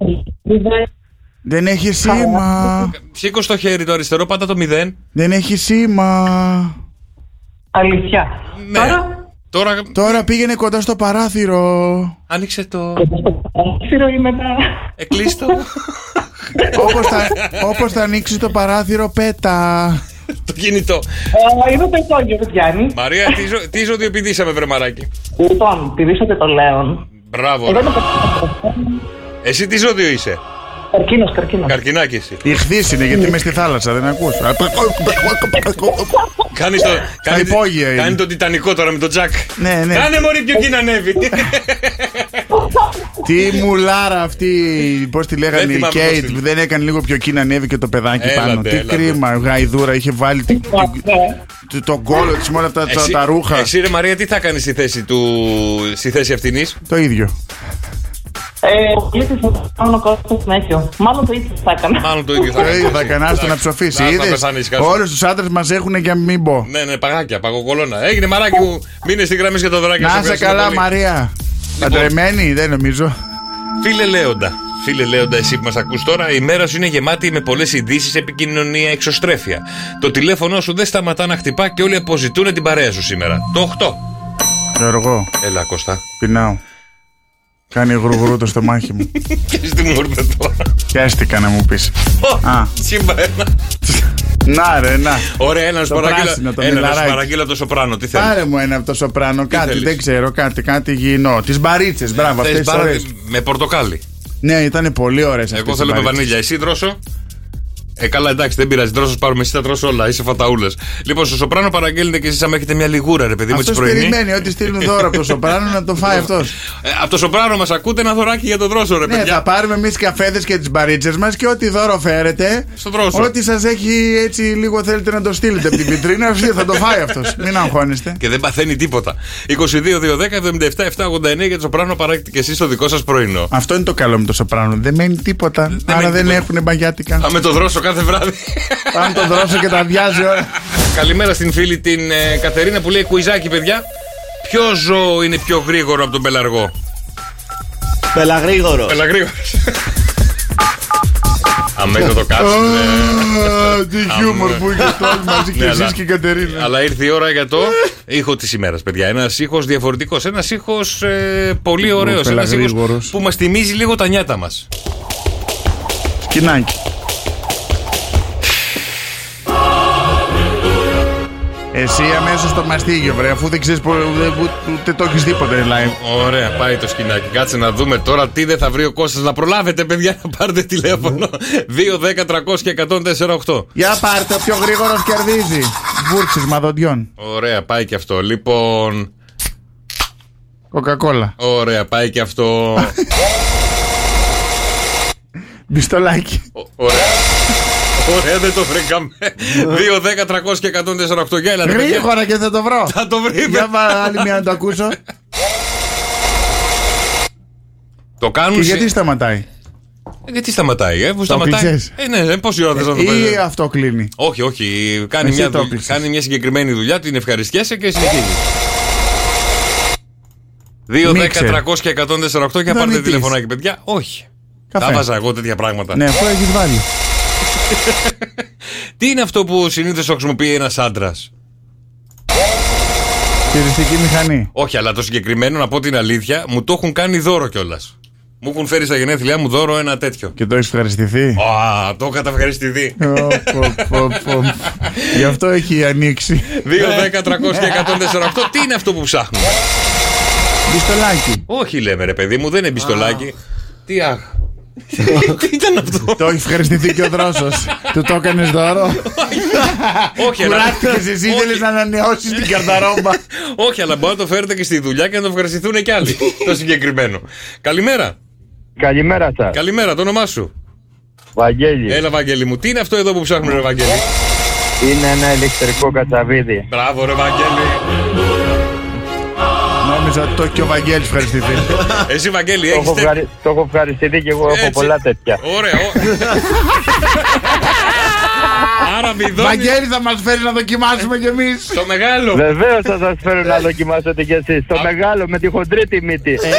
Βροχές. Δεν έχει σήμα. Σήκω στο χέρι το αριστερό, πάντα το μηδέν. Δεν έχει σήμα. Αλήθεια. Ναι. Τώρα, Τώρα Τώρα πήγαινε κοντά στο παράθυρο. άνοιξε το. παράθυρο ή μετά; Εκλείστο. όπως, θα, όπως θα ανοίξει το παράθυρο, πέτα. Το κινητό. Ε, Είναι το υπόγειο, Γιάννη. Μαρία, τι, ζω, τι ζωδιοποιηθήσαμε, βρε μαράκι. Λοιπόν, πηδήσατε το Λέον. Μπράβο. Εγώ ρε. είμαι Εσύ τι ζώδιο είσαι; Καρκίνος, καρκίνος. Καρκινάκι εσύ. Ηχθής είναι γιατί είμαι στη θάλασσα, δεν ακούς. Κάνεις το. κάνει, υπόγεια είναι. κάνει το τιτανικό τώρα με τον Τζακ. Ναι, ναι. Κάνε μωρή πιο εκεί να ανέβει. Τι μουλάρα αυτή, πώς τη λέγανε Δεν η θυμάμαι πώς Κέιτ, τη- που δεν έκανε λίγο πιο εκεί να ανέβει και το παιδάκι Έλατε, πάνω. Τι έλατε. κρίμα, γαϊδούρα, είχε βάλει την- την- Ναι. το- τον κόλλο της με όλα αυτά τα, Εσύ- τα ρούχα. Εσύ ρε Μαρία, τι θα κάνεις στη θέση του. στη θέση αυτήν. Το ίδιο. Ε, ο Κλήτης θα κάνω κόσμος συνέχεια. Μάλλον το ίδιο θα έκανα. Μάλλον το ίδιο θα Το κάνει. ίδιο θα κανάσει να ψοφήσει. Να, θα Είδες; πεθάνεις ήσυχα σου. Όλους τους άντρες μας έχουν για μην πω. Ναι, ναι, παγάκια, παγοκολόνα. Έγινε μαράκι μου. Μείνε στη γραμμή και το δωράκι Να σου. είσαι Ευχαριστούμε καλά, πολύ. Μαρία. Λοιπόν. Παντρεμένη, δεν νομίζω. Φίλε Λέοντα, φίλε Λέοντα, εσύ που μας ακούς τώρα, η μέρα σου είναι γεμάτη με πολλές ειδήσεις, επικοινωνία, εξωστρέφεια. Το τηλέφωνό σου δεν σταματά να χτυπά και όλοι αποζητούν την παρέα σου σήμερα. Το 8. Γιώργο, Έλα, Κώστα. πεινάω. Κάνει γρουγρού το στομάχι μου. Και τι μου ήρθε τώρα. Πιάστηκα να μου πεις. Α. Σύμπα ένα. Να ρε, να. Ωραία, ένα σου Το παραγγείλα. πράσινο, το Ένα να σου μιλαράκι. παραγγείλα το σοπράνο. Τι θέλεις; Πάρε μου ένα από το σοπράνο, κάτι, θέλεις; δεν ξέρω, κάτι, κάτι υγιεινό. Τις μπαρίτσες, μπράβο, αυτές τις ωραίες. Με πορτοκάλι. Ναι, ήταν πολύ ωραίες αυτές. Εγώ θέλω με βανίλια. Εσύ δρόσο; Ε, καλά, εντάξει, δεν πειράζει. Δρόσο πάρουμε εσύ, θα τρώσω όλα. Είσαι φαταούλα. Λοιπόν, στο Σοπράνο παραγγέλνετε και εσείς, άμα έχετε μια λιγούρα, ρε παιδί μου, τη Αυτό πρωινή. περιμένει ότι στείλουν δώρο από το Σοπράνο να το φάει αυτός. Ε, από το Σοπράνο μας ακούτε ένα δωράκι για τον Δρόσο, ρε Ναι, παιδιά. θα πάρουμε εμείς καφέδες και τις μπαρίτσες μας και ό,τι δώρο φέρετε. Στον Δρόσο. Ό,τι σας έχει έτσι λίγο θέλετε να το στείλετε από την βιτρίνα, αυτή θα το φάει αυτός. Μην αγχώνεστε. Και δεν παθαίνει τίποτα. 22-210-77-789 για το Σοπράνο παράγετε και εσείς το δικό σας πρωινό. Αυτό είναι το καλό με το Σοπράνο. Δεν μένει τίποτα. Άρα μένει δεν τίποτα. έχουν μπαγιάτικα. Θα με το δρόσο κάθε βράδυ. Αν το δρόσο και τα βιάζει ώρα. Καλημέρα στην φίλη την ε, Κατερίνα που λέει κουιζάκι, παιδιά. Ποιο ζώο είναι πιο γρήγορο από τον πελαργό; Πελαγρήγορος. Πελαγρήγορος. Αμέσω το κάψεις. Α, Τι χιούμορ που είχες όλοι μαζί και Ναι, εσείς αλλά- και η Κατερίνα. Αλλά ήρθε η ώρα για το ήχο της ημέρας, παιδιά. Ένας ήχος διαφορετικός. Ένας ήχος πολύ ωραίος. Ένας ήχος πελαγρήγορος. που μας θυμίζει λίγο τα νιάτα μας. Σκινάκι. Εσύ αμέσως το μαστίγιο, βρε, αφού δεν ξέρεις ούτε το έχεις τίποτε live. Ωραία, πάει το σκηνάκι. Κάτσε να δούμε τώρα τι δεν θα βρει ο Κώστας να προλάβετε, παιδιά, να πάρετε τηλέφωνο. 2, 10, 300 και 104, Για πάρτε, ο πιο γρήγορος κερδίζει. Βούρξει μαδοντιών. Ωραία, πάει και αυτό. Λοιπόν. Κοκακόλα. Ωραία, πάει και αυτό. Μπιστολάκι. Ω- Ωραία. Ωραία, δεν το βρήκαμε. 2, 10, 300 και 148. Για έλατε, παιδιά. Γρήγορα και θα το βρω. Θα το βρει. Για βάλε άλλη μια να το ακούσω. Το κάνουν. Και σε- γιατί σταματάει; Ε, Γιατί σταματάει, ε, που σταματάει. κλεισες; Ε, ναι, ε, πόση ώρα θες να το Ή παίζει. αυτό κλείνει. Όχι, όχι. Κάνει Εσύ μια, το δουλ- κλείσες. κάνει μια συγκεκριμένη δουλειά, την ευχαριστιέσαι και συνεχίζει. 2, 10, Μίξερ. 300 και 148 για πάρτε Δονητής. τηλεφωνάκι, παιδιά. Όχι. Καφέ. Τα βάζα εγώ τέτοια πράγματα. Ναι, αφού έχεις βάλει. Τι είναι αυτό που συνήθως το χρησιμοποιεί ένας άντρας; Χειριστική μηχανή. Όχι, αλλά το συγκεκριμένο, να πω την αλήθεια, μου το έχουν κάνει δώρο κιόλας. Μου έχουν φέρει στα γενέθλιά μου δώρο ένα τέτοιο. Και το έχεις ευχαριστηθεί; Α, το είχα ευχαριστηθεί. Ω, πω, πω, πω. Γι' αυτό έχει ανοίξει. 2, 10, 300 και 148. Τι είναι αυτό που ψάχνουμε; Μπιστολάκι. Όχι, λέμε ρε παιδί μου, δεν είναι πιστολάκι. Τι αχ. Τι ήταν αυτό; Το έχει ευχαριστηθεί και ο δρόσος. Του το έκανες δώρο; Όχι, αλλά. Κουράστηκες εσύ, Όχι. θέλεις να ανανεώσεις την καρταρόμπα. Όχι, αλλά μπορεί να το φέρετε και στη δουλειά και να το ευχαριστηθούν κι άλλοι. το συγκεκριμένο. Καλημέρα. Καλημέρα σας. Καλημέρα, το όνομά σου; Βαγγέλης. Έλα, Βαγγέλη μου. Τι είναι αυτό εδώ που ψάχνουμε, ρε Βαγγέλη; Είναι ένα ηλεκτρικό κατσαβίδι. Μπράβο, ρε Βαγγέλη. Νόμιζα ότι το έχει και ο Βαγγέλης ευχαριστηθεί. Εσύ, Βαγγέλη, Το έχεις. έχω, ευχαρι... το έχω ευχαριστηθεί και εγώ έχω Έτσι. πολλά τέτοια. Ωραία. ω- Άρα βιδώνεις Βαγγέλη θα μας φέρεις να δοκιμάσουμε κι εμείς. το μεγάλο. Βεβαίως θα σας φέρω να δοκιμάσετε κι εσείς. Το μεγάλο με τη χοντρή της μύτη. Ε,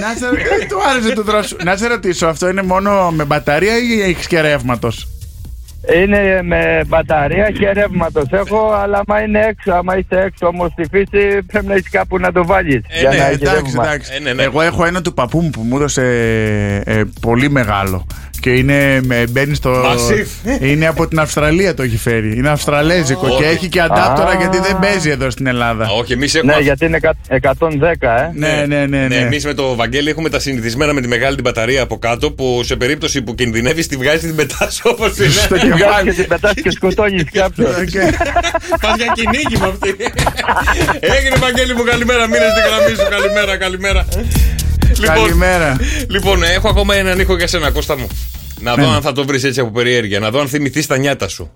Να σε του άρεσε το δρόσο. Να σε ρωτήσω, αυτό είναι μόνο με μπαταρία ή έχεις και ρεύματος; Είναι με μπαταρία και ρεύματος έχω, αλλά άμα είναι έξω, άμα είσαι έξω όμως στη φύση, πρέπει να έχεις κάπου να το βάλεις. Ε, για ναι, να έχει Εντάξει, ρεύμα. εντάξει. Ε, ναι, ναι. Εγώ έχω ένα του παππού μου που μου έδωσε ε, πολύ μεγάλο. Και είναι, με, μπαίνει στο. Μασίφ. Είναι από την Αυστραλία το έχει φέρει. Είναι αυστραλέζικο και Όχι. έχει και αντάπτορα Α. γιατί δεν παίζει εδώ στην Ελλάδα. Α, Όχι, εμείς έχουμε. Ναι, γιατί είναι κα- 110, ε. Ναι, ναι, ναι. Ναι, ναι. εμείς με το Βαγγέλη έχουμε τα συνηθισμένα με τη μεγάλη την μπαταρία από κάτω που σε περίπτωση που κινδυνεύεις τη βγάζεις την πετάς όπως Στο είναι. Τη βγάζεις κεφάλι. και την πετάς και σκοτώνεις κάποιον. Και- Πας για κυνήγι με αυτή. Έγινε Βαγγέλη μου, καλημέρα. Μείνε στην γραμμή σου. Καλημέρα, καλημέρα. Λοιπόν, Καλημέρα. λοιπόν, έχω ακόμα έναν ήχο για σένα, Κώστα μου. Να δω Ναι. αν θα το βρεις έτσι από περιέργεια. Να δω αν θυμηθείς τα νιάτα σου.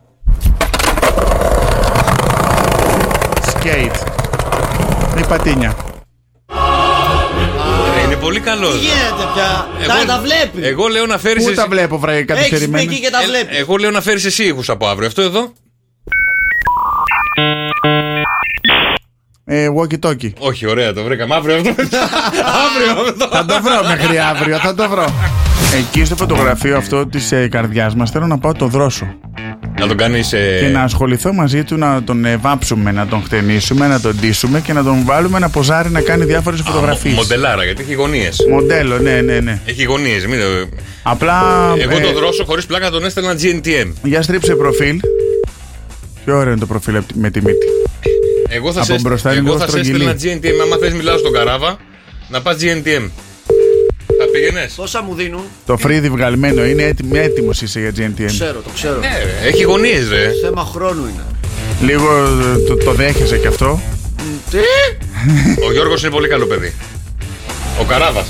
Σκέιτ. Η πατίνια. Ε, είναι πολύ καλός. Τι γίνεται πια; Εγώ- Τα, τα βλέπει. Εγώ λέω να φέρεις. Πού τα βλέπω, βρε, Έχεις καθυστερημένα. εκεί και τα βλέπεις. Εγώ λέω να φέρεις εσύ ήχους από αύριο. Αυτό εδώ. Ε, walkie talkie. Όχι, ωραία, το βρήκαμε. Αύριο αυτό. αύριο αυτό. Θα το βρω μέχρι αύριο, θα το βρω. Εκεί στο φωτογραφείο αυτό της ε, καρδιάς μας θέλω να πάω το δρόσο. Να τον κάνεις. Και να ασχοληθώ μαζί του να τον ε, βάψουμε, να τον χτενίσουμε, να τον ντύσουμε και να τον βάλουμε να ποζάρει να κάνει διάφορες φωτογραφίες. Μοντελάρα, γιατί έχει γωνίες. Μοντέλο, ναι, ναι, ναι. Έχει γωνίες. Απλά. Εγώ ε, τον δρόσο χωρίς πλάκα τον έστελνα GNTM. Για στρίψε προφίλ. Πιο ωραίο είναι το προφίλ απ' τη- με τη μύτη. Εγώ θα Από σε, μπροστά είναι εγώ λίγο θα σε στρογγυλή. έστελνα GNTM. Άμα θες, μιλάω στον καράβα να πας GNTM. Θα, πήγαινες; Πόσα μου δίνουν. Το φρύδι βγαλμένο είναι έτοιμο, έτοιμος είσαι για GNTM. Ξέρω, το ξέρω. Ναι, ρε, έχει γωνίες, ρε. Θέμα χρόνου είναι. Λίγο ε, το, το δέχεσαι κι αυτό. Τι; Ο Γιώργος είναι πολύ καλό παιδί. Ο Καράβας.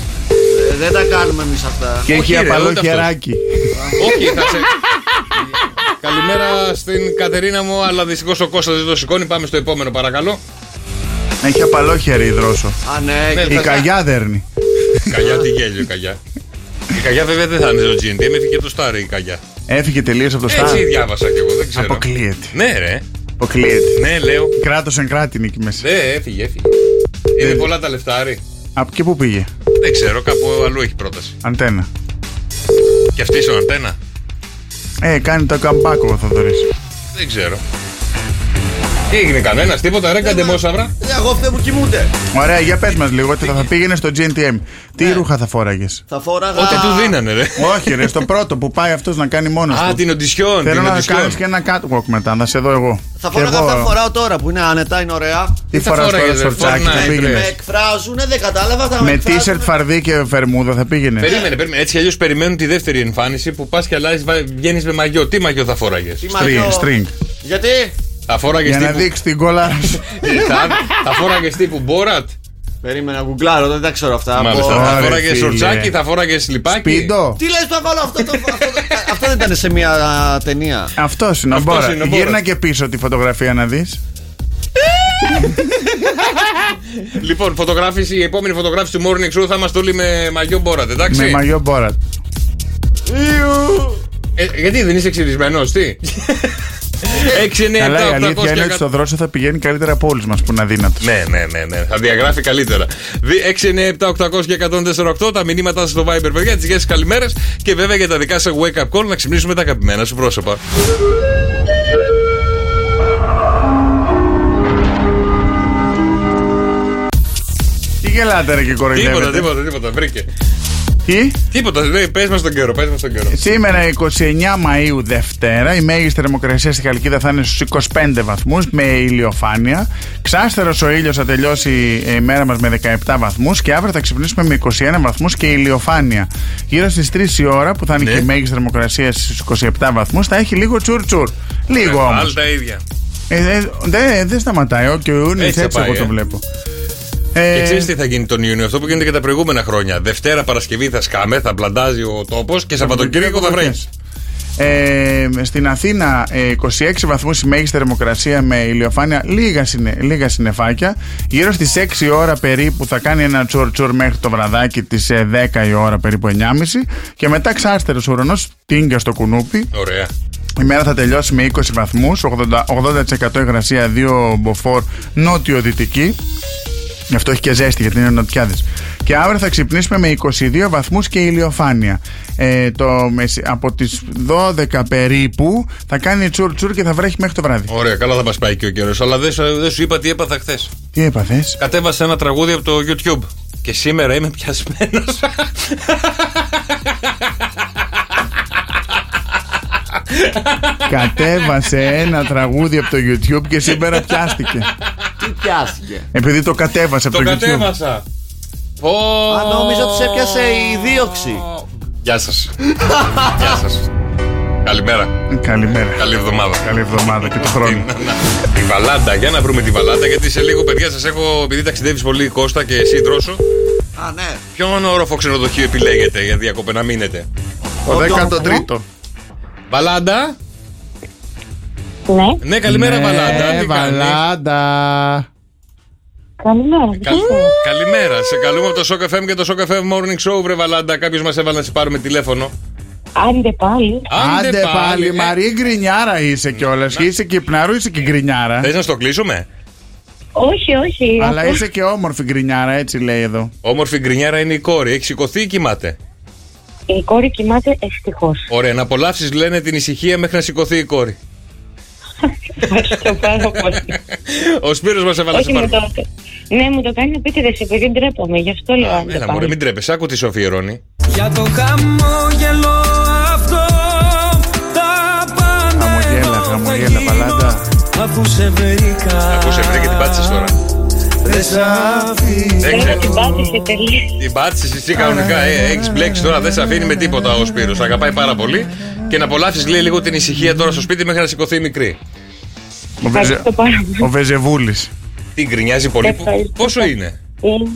Ε, δεν τα κάνουμε εμείς αυτά. Και Όχι, έχει ρε, απαλό ούτε αυτός. χεράκι. Όχι, θα σε. Καλημέρα στην Κατερίνα μου, αλλά δυστυχώς ο Κώστας δεν το σηκώνει. Πάμε στο επόμενο, παρακαλώ. Έχει απαλό χέρι η δρόσο. Α, ναι, Ναι, και- Η θα- καγιά δέρνει. Καγιά, τι γέλιο, η Καγιά. Η Καγιά βέβαια δεν θα είναι στο GNT, έφυγε το Star η Καγιά. Έφυγε τελείως από το Έτσι στάδιο. διάβασα κι εγώ, δεν ξέρω. Αποκλείεται. Ναι, ρε. Αποκλείεται. Ναι, λέω. Κράτος εν κράτη είναι εκεί μέσα. Ναι, έφυγε, έφυγε. Είναι πολλά τα λεφτάρι. Από και πού πήγε. Δεν ξέρω, κάπου αλλού έχει πρόταση. Αντένα. Και αυτής στον αντένα. Ε, κάνει το καμπάκο ο Θοδωρής. Δεν ξέρω. Τι έγινε, κανένας, τίποτα, ρε, καντεμόσαυρα. Ε, Εγώ αυτό μου κοιμούνται. Ωραία, για πες μας λίγο ότι θα πήγαινες στο GNTM. Τι Ναι. ρούχα θα φόραγες; Θα φόραγα. Ό,τι του δίνανε, ρε. Όχι, ρε, στο πρώτο που πάει αυτός να κάνει μόνος Α, του. την οντισιόν. Θέλω την να οντισιόν. κάνεις και ένα catwalk μετά, να σε δω εγώ. Θα Και φόραγα εγώ- αυτά που φοράω τώρα που είναι άνετα, είναι ωραία. Τι θα φοράς φόραγες, τώρα ρε, σορτσάκι, Fortnite, θα ρε. Με πήγαινε. εκφράζουν, δεν κατάλαβα. Θα με Με εκφράζουνε. t-shirt φαρδί και φερμούδα θα πήγαινες; Περίμενε, περίμενε. Έτσι κι αλλιώς περιμένουν τη δεύτερη εμφάνιση που πας και αλλάζεις, βγαίνεις με μαγιό. Τι μαγιό θα φόραγες; Τι String, μαγιό. string. Γιατί; Θα φόραγε Για να τύπου. δείξει την κόλλα σου. θα, θα φόραγε τύπου Μπόρατ; Περίμενα, γκουγκλάρω, δεν τα ξέρω αυτά. Μάλιστα. Από- Θα Ωραία, φόραγε φίλε. σορτσάκι, θα φόραγε σλιπάκι. Σπίντο. Τι λες που θα βάλω αυτό, το, αυτό, αυτό δεν ήταν σε μια α, ταινία. Αυτό είναι ο Αυτός Μπόρα. είναι ο Μπόρας. Γύρνα και πίσω τη φωτογραφία να δεις. Λοιπόν, φωτογράφηση, η επόμενη φωτογράφηση του Morning Show θα είμαστε όλοι με μαγιό Μπόρατ, εντάξει. Με μαγιό Μπόρα. Ε, γιατί δεν είσαι εξυρισμένος, τι; 6, 9, Καλά, η 7, 800 αλήθεια είναι ότι και στο δρόσο θα πηγαίνει καλύτερα από όλους μας που είναι αδύνατος. Ναι, ναι, ναι, ναι. Θα διαγράφει καλύτερα. 6, 9, 7, 800 και 148 τα μηνύματά σας στο Viber, παιδιά, τις δικέ σα καλημέρες και βέβαια για τα δικά σα wake up call να ξυπνήσουμε τα αγαπημένα σου πρόσωπα. Τι γελάτε ρε και Τίποτα, κοροϊδεύετε. τίποτα, τίποτα. Βρήκε. Τι; Τίποτα, λέει, πες μας τον καιρό, πες μας τον καιρό. Σήμερα 29 Μαΐου Δευτέρα η μέγιστη θερμοκρασία στη Χαλκίδα θα είναι στους 25 βαθμούς με ηλιοφάνεια. Ξάστερος ο ήλιος θα τελειώσει η μέρα μας με 17 βαθμούς και αύριο θα ξυπνήσουμε με 21 βαθμούς και ηλιοφάνεια. Γύρω στις 3 η ώρα που θα είναι Ναι. και η μέγιστη θερμοκρασία στους 27 βαθμούς θα έχει λίγο τσουρ τσουρ. Λίγο Πάλι όμως. τα ίδια. Ε, ε, Δεν δεν σταματάει, ο και ο Ιούνιος Έτσι έτσι, θα πάει, εγώ το ε. βλέπω. Και Ε, ξέρεις τι θα γίνει τον Ιούνιο, αυτό που γίνεται και τα προηγούμενα χρόνια. Δευτέρα Παρασκευή θα σκάμε, θα μπλαντάζει ο τόπος και Σαββατοκύριακο θα βρέχει. Ε, στην Αθήνα ε, 26 βαθμούς η μέγιστη θερμοκρασία με ηλιοφάνεια λίγα, συνε, λίγα συννεφάκια γύρω στις 6 η ώρα περίπου θα κάνει ένα τσουρ τσουρ μέχρι το βραδάκι τις ε, 10 η ώρα περίπου 9.30 και μετά ξάστερος ουρανός τίνγκα στο κουνούπι Ωραία. η μέρα θα τελειώσει με 20 βαθμούς 80%, 80% υγρασία 2 μποφόρ νότιο-δυτική Γι' αυτό έχει και ζέστη γιατί είναι νοτιάδες. Και αύριο θα ξυπνήσουμε με 22 βαθμούς και ηλιοφάνεια. Ε, το, μεση- από τις 12 περίπου θα κάνει τσουρ τσουρ και θα βρέχει μέχρι το βράδυ. Ωραία, καλά θα μας πάει και ο καιρός. Αλλά δεν σου- δεν σου είπα τι έπαθα χθες. Τι έπαθες; Κατέβασα ένα τραγούδι από το YouTube. Και σήμερα είμαι πιασμένος. Κατέβασε ένα τραγούδι από το YouTube και σήμερα πιάστηκε. Τι πιάστηκε; Επειδή το κατέβασε από το το, YouTube. κατέβασα. Ω. Α, νόμιζα ότι σε έπιασε η δίωξη. Γεια σας. Γεια σας. Καλημέρα. Καλημέρα. Καλή εβδομάδα. Καλή εβδομάδα και του χρόνου. Τη βαλάντα, για να βρούμε τη βαλάντα, γιατί σε λίγο παιδιά σας έχω, επειδή ταξιδεύεις πολύ Κώστα και εσύ δρόσο, Α, ναι. ποιον όροφο ξενοδοχείο επιλέγετε για διακοπέ να μείνετε; Ο 13ο. Βαλάντα; Ναι, Ναι, καλημέρα Βαλάντα. Ναι, Τι κάνεις; Βαλάντα. καλημέρα. Καλ- Καλημέρα. Σε καλούμε από το Shock FM και το Shock FM Morning Show, βρε Βαλάντα. Κάποιος μας έβαλε να σε πάρουμε τηλέφωνο. Άντε πάλι. Άντε πάλι, ε. Μαρή γκρινιάρα είσαι κιόλας. Είσαι και υπναρού, είσαι και γκρινιάρα. Θες να στο κλείσουμε; Όχι, όχι. Αλλά αυτό- είσαι και όμορφη γκρινιάρα, έτσι λέει εδώ. Όμορφη γκρινιάρα είναι η κόρη. Έχει σηκωθεί ή κοιμάται; Η κόρη κοιμάται ευτυχώς. Ωραία, να απολαύσεις λένε την ησυχία μέχρι να σηκωθεί η κόρη. Ευχαριστώ πάρα πολύ. Ο Σπύρος μας έβαλε να σε Όχι, μου πάρουμε. το... Ναι, μου το κάνει επίτηδες επειδή ντρέπομαι. Γι' αυτό λέω άντε Έλα, πάλι. μωρέ, μην τρέπεσαι. Άκου τη Σοφία Ρώνη. Για το χαμόγελο αυτό τα πάντα Χαμογέλα, εγώ χαμογέλα, θα Βαλάντα. γίνω, Αφού σε βρήκα Αφού σε βρήκε την πάτησες τώρα. Δεν σε Έξε- Την πάτησε τελείως. Την πάτησες εσύ κανονικά. Ε, Έχεις μπλέξει τώρα, δεν σε αφήνει με τίποτα ο Σπύρος. Αγαπάει πάρα πολύ. Και να απολαύσεις λέει λίγο την ησυχία τώρα στο σπίτι μέχρι να σηκωθεί η μικρή. Ο, Βεζε... Ευχαριστώ πάρα πολύ. ο Βεζεβούλης. Τι γκρινιάζει πολύ. Ευχαριστώ. Πόσο είναι. Είναι,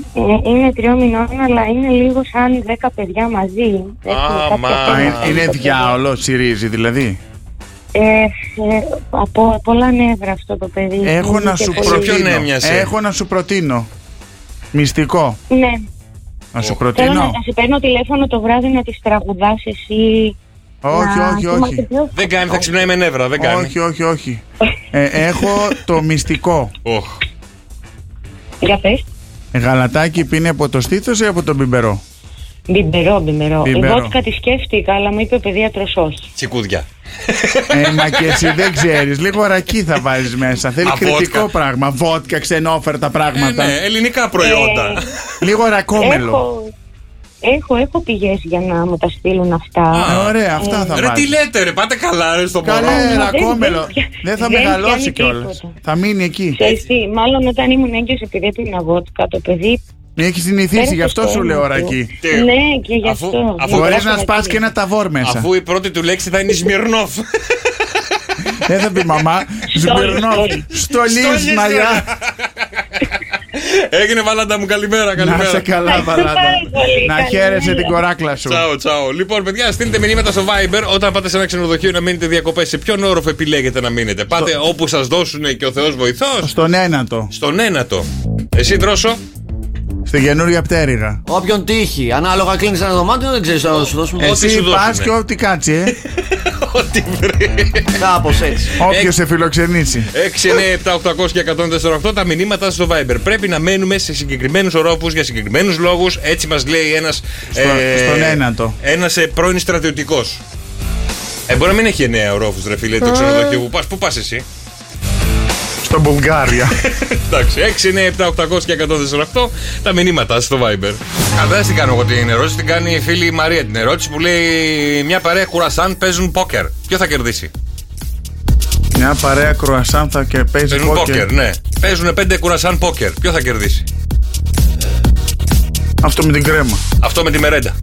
ε, είναι τριών μηνών, αλλά είναι λίγο σαν δέκα παιδιά μαζί. Έχουμε κάποια μα. Α, θέματα είναι- με είναι το παιδί. διάολο, τσιρίζει δηλαδή. Ε, ε, από πολλά νεύρα αυτό το παιδί. Έχω Είναι να και σου πολύ- προ- ποιον προτείνω. έμοιασε; Έχω να σου προτείνω. Μυστικό. Ναι. Να σου Ω. Θέλω να, προτείνω. να σε παίρνω τηλέφωνο το βράδυ να τις τραγουδάς εσύ. Όχι, να όχι, θυμάσαι όχι. πιο- Δεν κάνει, θα ξυπνάει με νεύρα. Δεν κάνει. Όχι, όχι, όχι. Ε, έχω το μυστικό. Οχ. Για πες. Γαλατάκι πίνει από το στήθος ή από τον μπιμπερό; Μπιμπερό, μπιμπερό. Μπιμπερό. Εγώ τη σκέφτηκα, αλλά μου είπε ο παιδίατρος όχι. Τσικούδια. Ε, μα και εσύ δεν ξέρεις. Λίγο ρακί θα βάζεις μέσα. Θέλει Α, κριτικό βότκα. πράγμα. Βότκα, ξενόφερτα Ε, πράγματα. ναι, ελληνικά προϊόντα. Λίγο ρακόμελο. Έχω, έχω, έχω πηγές για να μου τα στείλουν αυτά. Ε, ωραία, αυτά θα Ρε τι βάζεις. λέτε ρε, πάτε καλά ρε στο μωρό. Καλέ, δεν- ρακόμελο. δεν- Δεν θα δεν μεγαλώσει πιάνει κιόλας. τίποτα. Θα μείνει εκεί. Ξέρεις τι, μάλλον όταν ήμουν έγκυος επειδή έπινα βότκα, το παιδί Έχεις συνηθίσει, πέρασε γι' αυτό στο σου λέω αίμα του. ρακί. Τι; Ναι, και γι' Αφού- αυτό. αφού Να Μπορείς περάσω να ρακί. σπάσει και ένα ταβόρ μέσα. Αφού η πρώτη του λέξη θα είναι η Σμυρνόφ. Δεν θα πει μαμά. Σμπυρνό. στόλι. Στολή Στολής, μαλλιά. Έγινε βαλάντα μου, καλημέρα, Να καλημέρα. σε καλά, Ευχαριστώ Βαλάντα. πάρα πολύ. Να Καλημέρα. χαίρεσαι την κοράκλα σου. Τσάου, τσάου. Λοιπόν, παιδιά, στείλτε μηνύματα στο Viber όταν πάτε σε ένα ξενοδοχείο να μείνετε διακοπές. Σε ποιον όροφο επιλέγετε να μείνετε. Πάτε όπου σας δώσουν και ο Θεός βοηθός. Στον ένατο. Στον ένατο. Εσύ δρόσο. Στην καινούρια πτέρυγα. Όποιον τύχει. Ανάλογα κλείνεις ένα δωμάτιο, δεν ξέρεις να σου δώσουμε. Ε, Ό,τι Εσύ σου πας δώσουνε. και ό,τι κάτσει, ε. Ό,τι βρει. Κάπως έτσι. Όποιος σε φιλοξενήσει. 6, 9, 7, 800 και 148 τα μηνύματα στο Viber. Πρέπει να μένουμε σε συγκεκριμένους ορόφους για συγκεκριμένους λόγους. Έτσι μας λέει ένας. Στο- στον ένατο. Ένας πρώην στρατιωτικός. Ε, μπορεί να μην έχει 9 ορόφους, ρε φίλε, το ξενοδοχείο που πας. Πού πας εσύ; Στον Βουλγάρια. Εντάξει, 6, 9, 7, 800 και 148 τα μηνύματα στο Viber. Κατά την κάνω εγώ την ερώτηση, την κάνει η φίλη η Μαρία την ερώτηση που λέει μια παρέα κουρασάν παίζουν πόκερ. Ποιο θα κερδίσει; Μια παρέα κρουασάν θα και παίζει Παίζουν πόκερ. πόκερ, ναι. Παίζουν πέντε κουρασάν πόκερ. Ποιο θα κερδίσει; Αυτό με την κρέμα. Αυτό με τη μερέντα.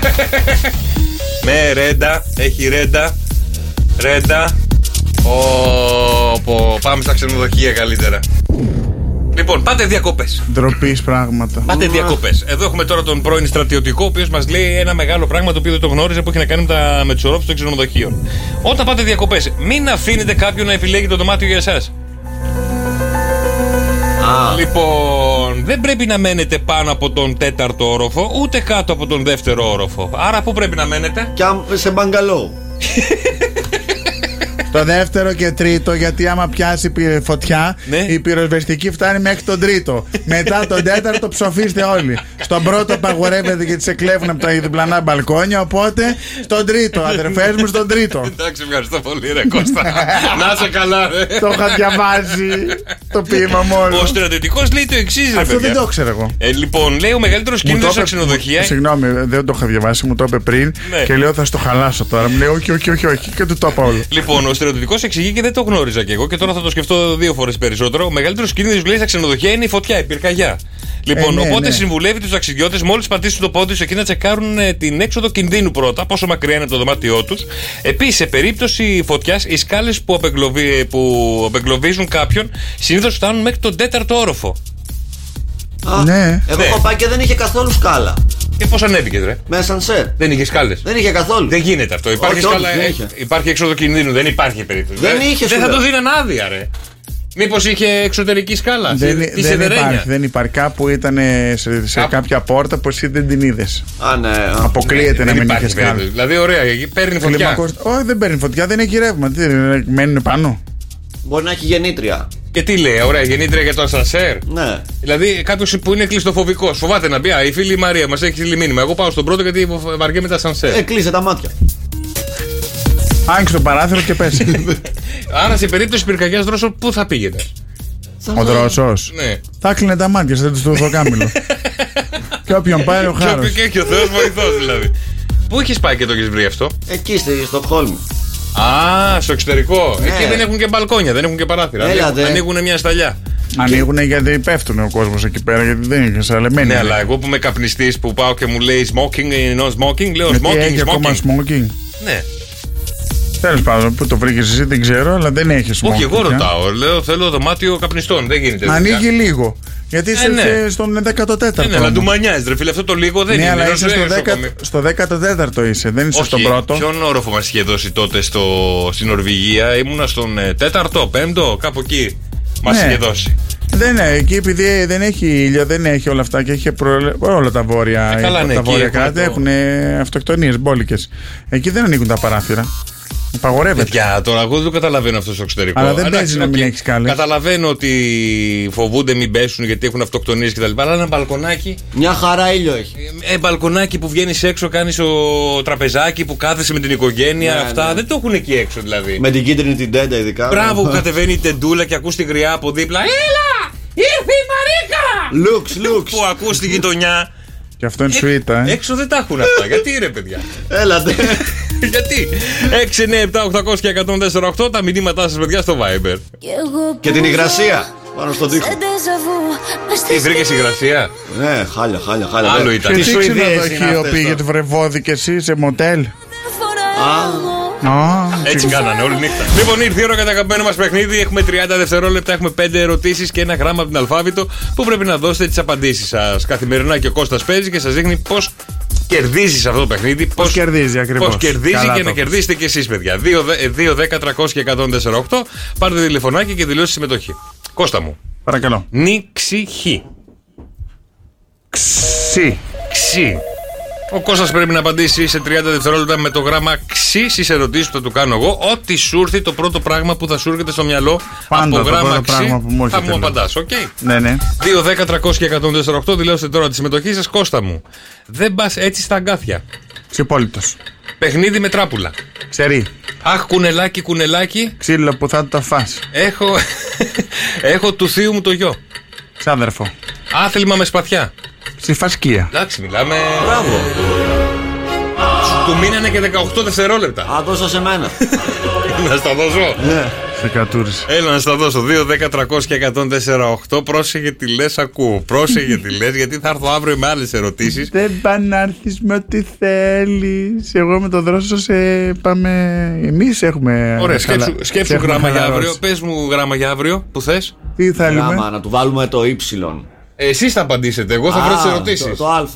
με ρέντα, έχει ρέντα. Ρέντα. Ω, πω, πάμε στα ξενοδοχεία καλύτερα. Λοιπόν, πάτε διακοπές. Ντροπής πράγματα. Πάτε διακοπές. Εδώ έχουμε τώρα τον πρώην στρατιωτικό, ο οποίος μας λέει ένα μεγάλο πράγμα το οποίο δεν το γνώριζε που έχει να κάνει με, τα, με του ορόφου των ξενοδοχείων. Όταν πάτε διακοπές, μην αφήνετε κάποιον να επιλέγει το δωμάτιο για εσάς. Λοιπόν, δεν πρέπει να μένετε πάνω από τον τέταρτο όροφο, ούτε κάτω από τον δεύτερο όροφο. Άρα, πού πρέπει να μένετε; Και αν- σε μπαγκαλό. Το δεύτερο και τρίτο, γιατί άμα πιάσει πυ- φωτιά, Ναι. η πυροσβεστική φτάνει μέχρι τον τρίτο. Μετά τον τέταρτο ψοφίστε όλοι. Στον πρώτο απαγορεύεται και τι εκλέβουν από τα διπλανά μπαλκόνια. Οπότε στον τρίτο, αδερφές μου, στον τρίτο. Εντάξει, ευχαριστώ πολύ, ρε Κώστα. να είσαι καλά, ρε. το είχα διαβάσει το ποίημα μόνο. Ο στρατιωτικός λέει το εξής, ρε Αυτό δεν παιδιά. το ήξερα εγώ. Ε, λοιπόν, λέει ο μεγαλύτερος Μου κίνδυνος το στα είπε- ξενοδοχεία. Συγγνώμη, δεν το είχα διαβάσει, μου το είπε πριν Ναι. και λέω θα στο χαλάσω τώρα. Μου λέει όχι, όχι, όχι, όχι και του το είπα όλο. Λοιπόν, ο στρατιωτικό εξηγεί και δεν το γνώριζα κι εγώ και τώρα θα το σκεφτώ δύο φορές περισσότερο. Ο μεγαλύτερος κίνδυνος λέει στα ξενοδοχεία είναι η φωτιά, η πυρκαγιά. Λοιπόν, Ε, ναι, οπότε ναι. συμβουλεύει τους ταξιδιώτες μόλις πατήσουν το πόδι του εκεί να τσεκάρουν ε, την έξοδο κινδύνου πρώτα, πόσο μακριά είναι από το δωμάτιό τους. Επίσης, σε περίπτωση φωτιάς, οι σκάλες που, απεγκλωβι- που απεγκλωβίζουν κάποιον συνήθως φτάνουν μέχρι τον τέταρτο όροφο. Α, Ναι. Εγώ Ναι. έχω πάει και δεν είχε καθόλου σκάλα. Και πώ ανέβηκες, ρε. Με σανσέρ. Δεν είχες σκάλε. Δεν είχε καθόλου. Δεν γίνεται αυτό. Υπάρχει, Όχι, σκάλα, όχι, δεν ε, είχε. υπάρχει έξοδο κινδύνου. Δεν υπάρχει περίπτωση. Δεν Ε, είχε, Δεν σου θα λέω. το δίναν άδεια, ρε. Μήπως είχε εξωτερική σκάλα. Δεν, τη- τη δεν σιδερένια. υπάρχει, δεν υπάρχει. Κάπου ήταν σε, σε Κάπου. κάποια πόρτα που εσύ δεν την είδες. Α, ναι. α. Αποκλείεται να Δεν μην υπάρχει είχες σκάλα. περίπτωση. Δηλαδή, ωραία, εκεί παίρνει φωτιά. Κλιμακός- Όχι, δεν παίρνει φωτιά, δεν έχει ρεύμα. Τι, μένουν πάνω; Μπορεί να έχει γεννήτρια. Και τι λέει, ωραία, γεννήτρια για το ασανσέρ. Ναι. Δηλαδή, κάποιο που είναι κλειστοφοβικός, φοβάται να μπει. Α, η φίλη η Μαρία μας έχει στείλει μήνυμα. Εγώ πάω στον πρώτο γιατί βαριέμαι τα ασανσέρ. Ε, κλείσε τα μάτια. Άνοιξε το παράθυρο και πέσει. Άρα, σε περίπτωση πυρκαγιάς δρόσο, πού θα πήγαινες; Ο δρόσος. Ναι. Θα κλείνε τα μάτια, σε το δωκάμιλο. και όποιον πάει ο Και χάρος. όποιο και έχει ο Θεός βοηθός δηλαδή. Πού έχεις πάει και το έχεις βρει αυτό; Εκεί στη Στοκχόλμη. Α, στο εξωτερικό. Ναι. Εκεί δεν έχουν και μπαλκόνια, δεν έχουν και παράθυρα. Έλατε. Ανοίγουν, ανοίγουν μια σταλιά. Ανοίγουν γιατί πέφτουν ο κόσμος εκεί πέρα, γιατί δεν είναι σαλεμένοι. Ναι, αλλά εγώ που είμαι καπνιστής που πάω και μου λέει smoking, no smoking, λέω Γιατί smoking, έχει ακόμα smoking. smoking; Ναι. Τέλος πάντων, που το βρήκες εσύ δεν ξέρω, αλλά δεν έχεις smoking. Όχι, εγώ πια. ρωτάω. Λέω θέλω δωμάτιο καπνιστών. Δεν γίνεται. Ανοίγει λίγο. Γιατί είσαι Ε, ναι. σε- στον 14ο. Ε, ναι, αλλά του μανιάζεις, ρε φίλε. Αυτό το λίγο δεν ναι, είναι. αλλά Δεν είσαι σου στο, λέει 10, νοσοκομείο. στο 14ο είσαι, δεν είσαι Όχι, στον πρώτο. Ποιον όροφο μας είχε δώσει τότε στο, στην Νορβηγία, ήμουνα στον ε, τέταρτο, πέμπτο, κάπου εκεί. Μας Ναι. είχε δώσει. Δεν είναι, εκεί επειδή δεν έχει ήλιο, δεν έχει όλα αυτά και έχει προελε- όλα τα βόρεια, Ε, καλά, ναι, τα εκεί βόρεια έχουμε κράτη το- έχουν αυτοκτονίες μπόλικες. Εκεί δεν ανοίγουν τα παράθυρα. Απαγορεύεται. Παιδιά, τώρα εγώ δεν το καταλαβαίνω αυτό στο εξωτερικό. Αλλά δεν Εντάξει, παίζει να οκ. μην έχεις κάλες. Καταλαβαίνω ότι φοβούνται μην πέσουν γιατί έχουν αυτοκτονίες κτλ. Αλλά ένα μπαλκονάκι. Μια χαρά ήλιο έχει. Ε, μπαλκονάκι που βγαίνεις έξω, κάνεις ο τραπεζάκι που κάθεσαι με την οικογένεια. Ναι, αυτά ναι. δεν το έχουν εκεί έξω δηλαδή. Με την κίτρινη την τέντα ειδικά. Μπράβο που κατεβαίνει η τεντούλα και ακούς τη γριά από δίπλα. Έλα! Ήρθε η Μαρίκα! Λουξ, λουξ. Που ακούς τη γειτονιά. Και αυτό είναι σουίτα, ε. Έξω δεν τα έχουν αυτά. Γιατί ρε παιδιά; Έλατε. Γιατί; 6, 9, 7, 800 και 148 τα μηνύματά σας, παιδιά, στο Viber. Και την υγρασία πάνω στον τοίχο. Τι βρήκες υγρασία; Ναι, χάλια, χάλια, χάλια. Άλλο Ναι. ήταν. Και Τι τι Σουηδίες είναι ξενοδοχείο αυτές πήγε τώρα; βρεβόδι και εσύ σε μοτέλ; Α, Α, Έτσι κάνανε όλη νύχτα. Λοιπόν, ήρθε η ώρα για το αγαπημένο μας παιχνίδι. Έχουμε 30 δευτερόλεπτα, έχουμε 5 ερωτήσεις και ένα γράμμα από την αλφάβητο που πρέπει να δώσετε τις απαντήσεις σας. Καθημερινά και ο Κώστας παίζει και σας δείχνει πώς κερδίζεις αυτό το παιχνίδι. Πώς κερδίζει ακριβώς. Πώ κερδίζει Καλά και το να είπες. κερδίσετε κι εσείς, παιδιά. 2, 10, 300 και 148. Πάρτε τηλεφωνάκι και δηλώστε συμμετοχή. Κώστα μου. παρακαλώ. Νιξιχή. Ξι. Ξι. Ο Κώστας πρέπει να απαντήσει σε 30 δευτερόλεπτα με το γράμμα ξι στις ερωτήσεις που θα του κάνω εγώ. Ό,τι σου έρθει το πρώτο πράγμα που θα σου έρχεται στο μυαλό Πάντα από το γράμμα πρώτο ξι πράγμα που μου θα έρχεται, μου λέω. απαντάς. Οκ; Ναι, ναι. 2, 10, 300 και 148. Δηλώστε τώρα τη συμμετοχή σας, Κώστα μου. Δεν πας έτσι στα αγκάθια. Ξυπόλυτο. Παιχνίδι με τράπουλα. Ξέρει. Αχ, κουνελάκι, κουνελάκι. Ξύλο που θα το φας. Έχω, έχω του θείου μου το γιο. Ξάδερφο. Άθλημα με σπαθιά. Στη φασκία. Εντάξει, μιλάμε. μπράβο. Του μείνανε και 18 δευτερόλεπτα. Α, δώσα σε μένα. να στα δώσω. Σε κατούρισε. Έλα να στα δώσω. 2, 10, 300 και 148. Πρόσεχε τι λες, ακούω. Πρόσεχε τι λες, γιατί θα έρθω αύριο με άλλες ερωτήσεις. Δεν πά να έρθεις με ό,τι θέλεις. Εγώ με το δρόσο σε πάμε. Εμείς έχουμε. Ωραία, χαλα- σκέψου, σκέψου έχουμε γράμμα για χαλαρώσει. αύριο. Πες μου γράμμα για αύριο που θες; Τι θέλουμε; Γράμμα, να του βάλουμε το Y. Εσείς θα απαντήσετε. Εγώ θα βρω τις Α, ερωτήσεις. Το, το Α.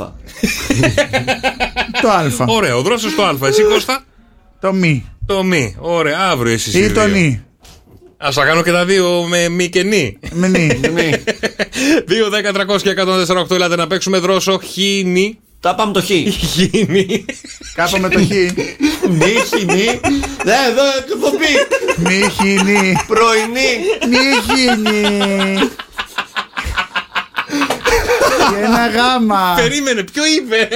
Το Α. Ωραία, ο δρόσο το Α. Εσύ Κώστα; Το μη. Το μη. Ωραία, αύριο εσεί. Ή το νη. Α τα κάνω και τα δύο με μη και νη. Με νη. 2, 10, 300 και 148. Ελάτε να παίξουμε δρόσο. Χίνι. Τα πάμε το Χ. Χίνι. Κάπου με το χ. Νι, χ, νι. Ναι, εδώ εκπομπή. Μη χινή. Πρωινή. Μη χινή. Και ένα γάμα. Περίμενε, ποιο είπε;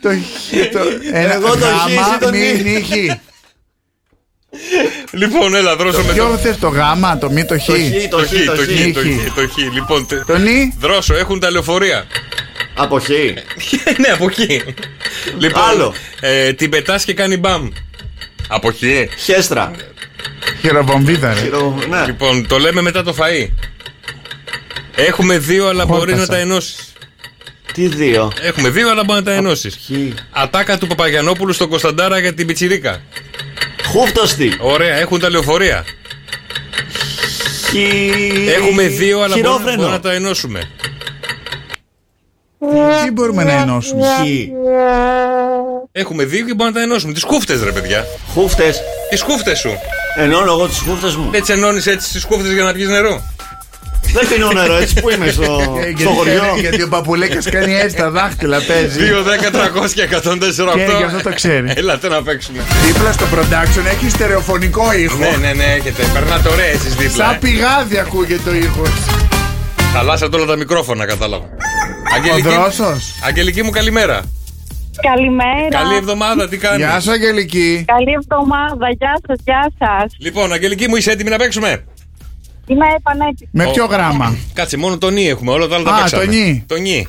Το χ. το- Ένα Εγώ το χ, εσύ γάμα. το Μη νι. νη χ. Λοιπόν, έλα, δρόσο με Ποιο το. θες το γάμα, το μη το χ; Το Χ, Το το χ, Χ, το το χ, Χ. το χ, το χ. Λοιπόν, τε- Το νη. δρόσο, έχουν τα λεωφορεία. Από Χ. ναι, από εκεί. Λοιπόν, Άλλο. Ε, την πετάς και κάνει μπαμ. Από εκεί. Χέστρα. Χειροβομβίδα ρε. Χειρο- Ναι. Λοιπόν, το λέμε μετά το φαΐ. Έχουμε δύο, αλλά μπορεί να Χόρτασα. τα ενώσεις. Τι δύο; Έχουμε δύο, αλλά μπορεί να τα ενώσεις. Χ. Ατάκα του Παπαγιανόπουλου στον Κωνσταντάρα για την πιτσιρίκα. Χούφτωστη. Ωραία, έχουν τα λεωφορεία. Χ. Έχουμε δύο, αλλά μπορούμε, Χειρόφρενο. μπορούμε να τα ενώσουμε. Τι μπορούμε να ενώσουμε; Χ. Έχουμε δύο και μπορούμε να τα ενώσουμε. Τις κούφτες, ρε παιδιά. Χούφτες. Τις κούφτες σου. Ενώνω εγώ τις χούφτες μου. Έτσι ενώνεις έτσι τις κούφτες για να πιεις νερό. Δεν πίνω νερό έτσι που είμαι στο, Ε, στο χωριό; γιατί- Γιατί ο παπουλέκας κάνει έτσι τα δάχτυλα, παίζει. 2, 10, 300 και 148. Και γι' αυτό το ξέρει. Έλατε να παίξουμε. Δίπλα στο production έχει στερεοφωνικό ήχο. Ναι, ναι, ναι, έχετε. Περνάτε ωραία εσείς δίπλα. Σαν ε. πηγάδι ακούγεται ο ήχος. Χαλάσατε όλα τα μικρόφωνα, κατάλαβα. Ο Αγγελική, δρόσος. Αγγελική μου, καλημέρα. Καλημέρα. Καλή εβδομάδα, τι κάνεις; Γεια σου Αγγελική. Καλή εβδομάδα. Γεια σας, γεια σας. Λοιπόν, Αγγελική μου, είσαι έτοιμη να παίξουμε; Είμαι επανέτοιμη. Με ποιο γράμμα; Κάτσε, μόνο το νι έχουμε, όλα τα άλλα τα Α, παίξαμε. το νι. Το νι.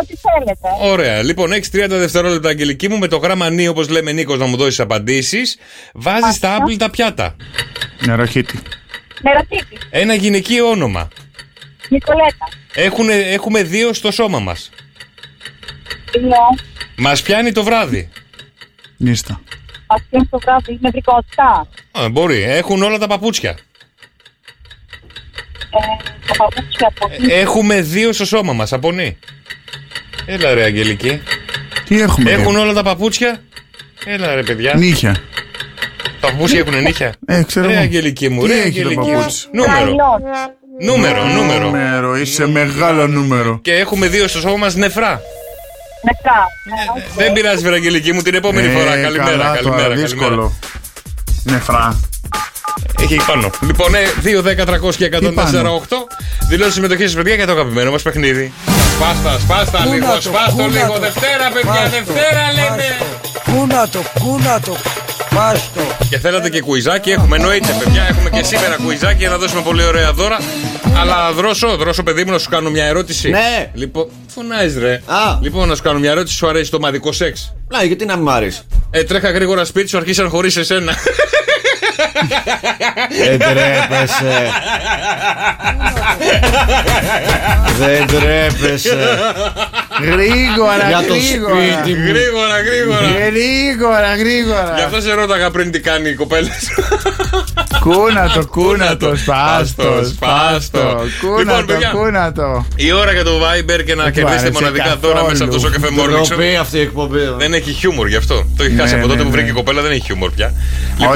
Ό,τι θέλετε. Ωραία. Λοιπόν, έχει 30 δευτερόλεπτα, Αγγελική μου, με το γράμμα νι, όπως λέμε Νίκος, να μου δώσεις απαντήσεις. Βάζεις τα άπλυτα πιάτα. Νεροχύτη. Νεροτήτη. Ένα γυναικείο όνομα. Νικολέτα. Έχουνε, έχουμε δύο στο σώμα μας. Ναι. Μας πιάνει το βράδυ. Νίστα. Αυτό το βράδυ είναι βρικότητα. Α, μπορεί. Έχουν όλα τα παπούτσια. Ε, τα παπούτσια από εκεί. Έχουμε δύο στο σώμα μας. Απονεί. Έλα ρε Αγγελική. Τι έχουμε. Έχουν ρε. όλα τα παπούτσια; Έλα ρε παιδιά. Νύχια. Τα παπούτσια έχουν νύχια; Ε, ξέρω Ρε εγώ. Αγγελική μου, Τι ρε έχει το Αγγελική μου. παπούτσι; Νούμερο. Νάιλον. Νούμερο, νούμερο. Νούμερο, είσαι μεγάλο νούμερο. Και έχουμε δύο στο σώμα μας νεφρά. Μετά. Ναι, Δεν πειράζει, Βεραγγελική μου, την επόμενη Ε, φορά. Καλημέρα, καλά καλημέρα. τώρα, καλημέρα. δύσκολο. Νεφρά. Έχει εκεί πάνω. Λοιπόν, ε, 2, 10, 300 και 104, 8. Δηλώσεις συμμετοχής σας, παιδιά, για το αγαπημένο μας παιχνίδι. Σπάστα, σπάστα Πού λίγο, να το, σπάστο πού να λίγο. το. Δευτέρα, παιδιά, Πάστο, Δευτέρα λέμε. Κούνατο, κούνατο, πάστο. Και θέλατε και κουιζάκι, έχουμε εννοείται, παιδιά. Έχουμε και σήμερα κουιζάκι για να δώσουμε πολύ ωραία δώρα. Αλλά δρόσο, δρόσο, παιδί μου, να σου κάνω μια ερώτηση. Ναι. Λοιπόν, φωνάζεις ρε. Α. Λοιπόν, να σου κάνω μια ερώτηση, σου αρέσει το μαδικό σεξ; Να, γιατί να μην μ' αρέσει; Ε, τρέχα γρήγορα σπίτι σου, αρχίσαν χωρίς εσένα. Δεν τρέπεσαι. Δεν τρέπεσαι. Γρήγορα, Για το γρήγορα. σπίτι μου. γρήγορα, γρήγορα. Γρήγορα, γρήγορα. Γι' αυτό σε ρώταγα πριν τι κάνει η κοπέλα σου. Κούνατο, κούνατο, σπάστος, σπάστος. Λοιπόν, Κούνατο, παιδιά. κούνατο. Η ώρα για το Viber και να Δεν του κερδίσετε άρεσε μοναδικά δώρα καθόλου. μέσα από το Σοκεφέ Morning Show. Ντροπή αυτή η εκπομπή. Δεν έχει χιούμορ γι' αυτό. Το έχει Ναι, χάσει από τότε ναι, που ναι. βρήκε η κοπέλα, δεν έχει χιούμορ πια.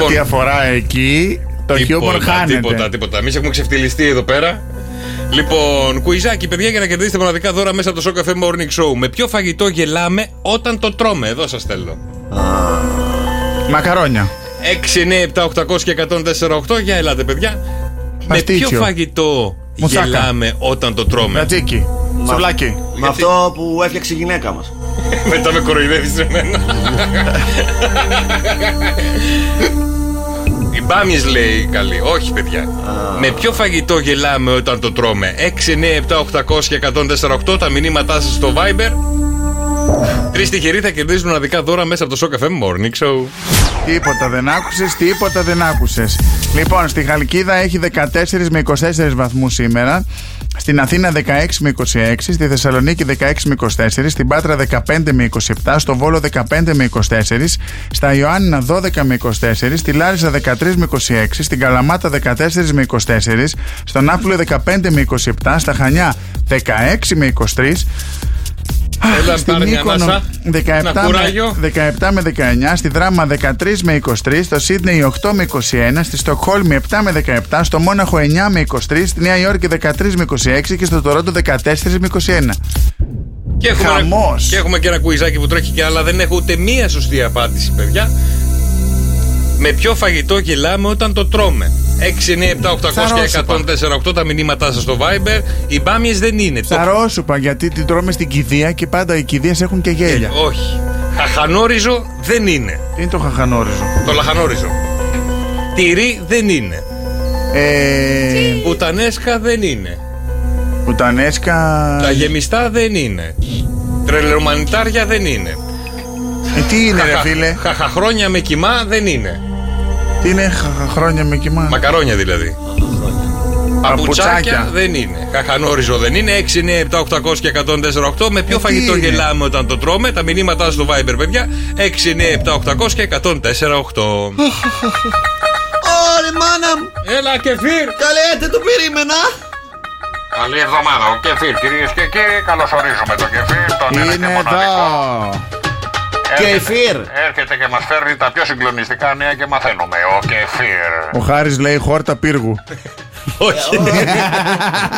Ό,τι αφορά εκεί, το χιούμορ τίποτα, χάνεται. τίποτα, τίποτα. Εμείς έχουμε ξεφτυλιστεί εδώ πέρα. Λοιπόν, κουιζάκι, παιδιά, για να κερδίσετε μοναδικά δώρα μέσα από το Σοκαφέ Morning Show. Με ποιο φαγητό γελάμε όταν το τρώμε; Εδώ σας στέλνω. Μακαρόνια. 6, 9, 7, 800 και 104, 8. Για ελάτε, παιδιά. Με Παστίτσιο. ποιο φαγητό Μουσάκα. γελάμε όταν το τρώμε; Ρατζίκι. Σουβλάκι. Με αυτό που έφτιαξε η γυναίκα μας. Μετά με κοροϊδεύεις εμένα. Οι μπάμιες λέει η καλή. Όχι, παιδιά. Με ποιο φαγητό γελάμε όταν το τρώμε; 6, 9, 7, 800 και 148 τα μηνύματά σας στο Viber. Τρεις τυχεροί θα κερδίζουν μοναδικά δώρα μέσα από το Shock FM Morning Show. Τίποτα δεν άκουσες, τίποτα δεν άκουσες. Λοιπόν, στη Χαλκίδα έχει 14 με 24 βαθμούς σήμερα. Στην Αθήνα 16 με 26, στη Θεσσαλονίκη 16 με 24, στην Πάτρα 15 με 27, στο Βόλο 15 με 24, στα Ιωάννινα 12 με 24, στη Λάρισα 13 με 26, στην Καλαμάτα 14 με 24, στον Ναύπλιο 15 με 27, στα Χανιά 16 με 23, Έλα, στην πάρε μια Μύκονο ανάσα. 17 Ένα κουράγιο. με, 17 με 19, στη Δράμα 13 με 23, στο Σίδνεϊ 8 με 21, στη Στοκχόλμη 7 με 17, στο Μόναχο 9 με 23, στη Νέα Υόρκη 13 με 26 και στο Τωρόντο 14 με 21. Και έχουμε, Χαμός. Ένα, και έχουμε και ένα κουιζάκι που τρέχει και άλλα. Δεν έχω ούτε μία σωστή απάντηση, παιδιά. Με ποιο φαγητό γελάμε όταν το τρώμε; 6, 9, 7, 800 και Ψαρόσουπα. 148 τα μηνύματά σας στο Viber. Οι μπάμιες δεν είναι. Το- Ψαρόσουπα γιατί την τρώμε στην κηδεία και πάντα οι κηδείες έχουν και γέλια. Όχι. Χαχανόριζο δεν είναι. Τι είναι το χαχανόριζο; Το λαχανόριζο. Τυρί δεν είναι. Ε, Πουτανέσκα δεν είναι. πουτανέσκα. Τα γεμιστά δεν είναι. Τρελομανιτάρια δεν είναι. Ε, τι είναι ρε Χαχα- φίλε; Χαχαχρόνια με κοιμά δεν είναι. Τι είναι χαχαχρόνια με κοιμά. Μακαρόνια δηλαδή. Παπουτσάκια Παπουτσάκια. δεν είναι. Χαχανόριζο δεν είναι. 6, 9, 7, 800 και 148. Με ποιο Ε, τι φαγητό είναι; γελάμε όταν το τρώμε; Τα μηνύματά στο Viber, παιδιά. 6, 9, 7, 800 και 148. Ωρε μάνα μου, Έλα, κεφίρ! καλέ δεν το περίμενα. Καλή εβδομάδα, ο κεφίρ, κυρίες και κύριοι. Καλωσορίζουμε τον κεφίρ, τον ένα και Είναι μοναδικό. εδώ. Κεφίρ. Έρχεται και μας φέρνει τα πιο συγκλονιστικά νέα και μαθαίνουμε. Ο κεφίr. Ο Χάρης λέει χόρτα πύργου. Όχι.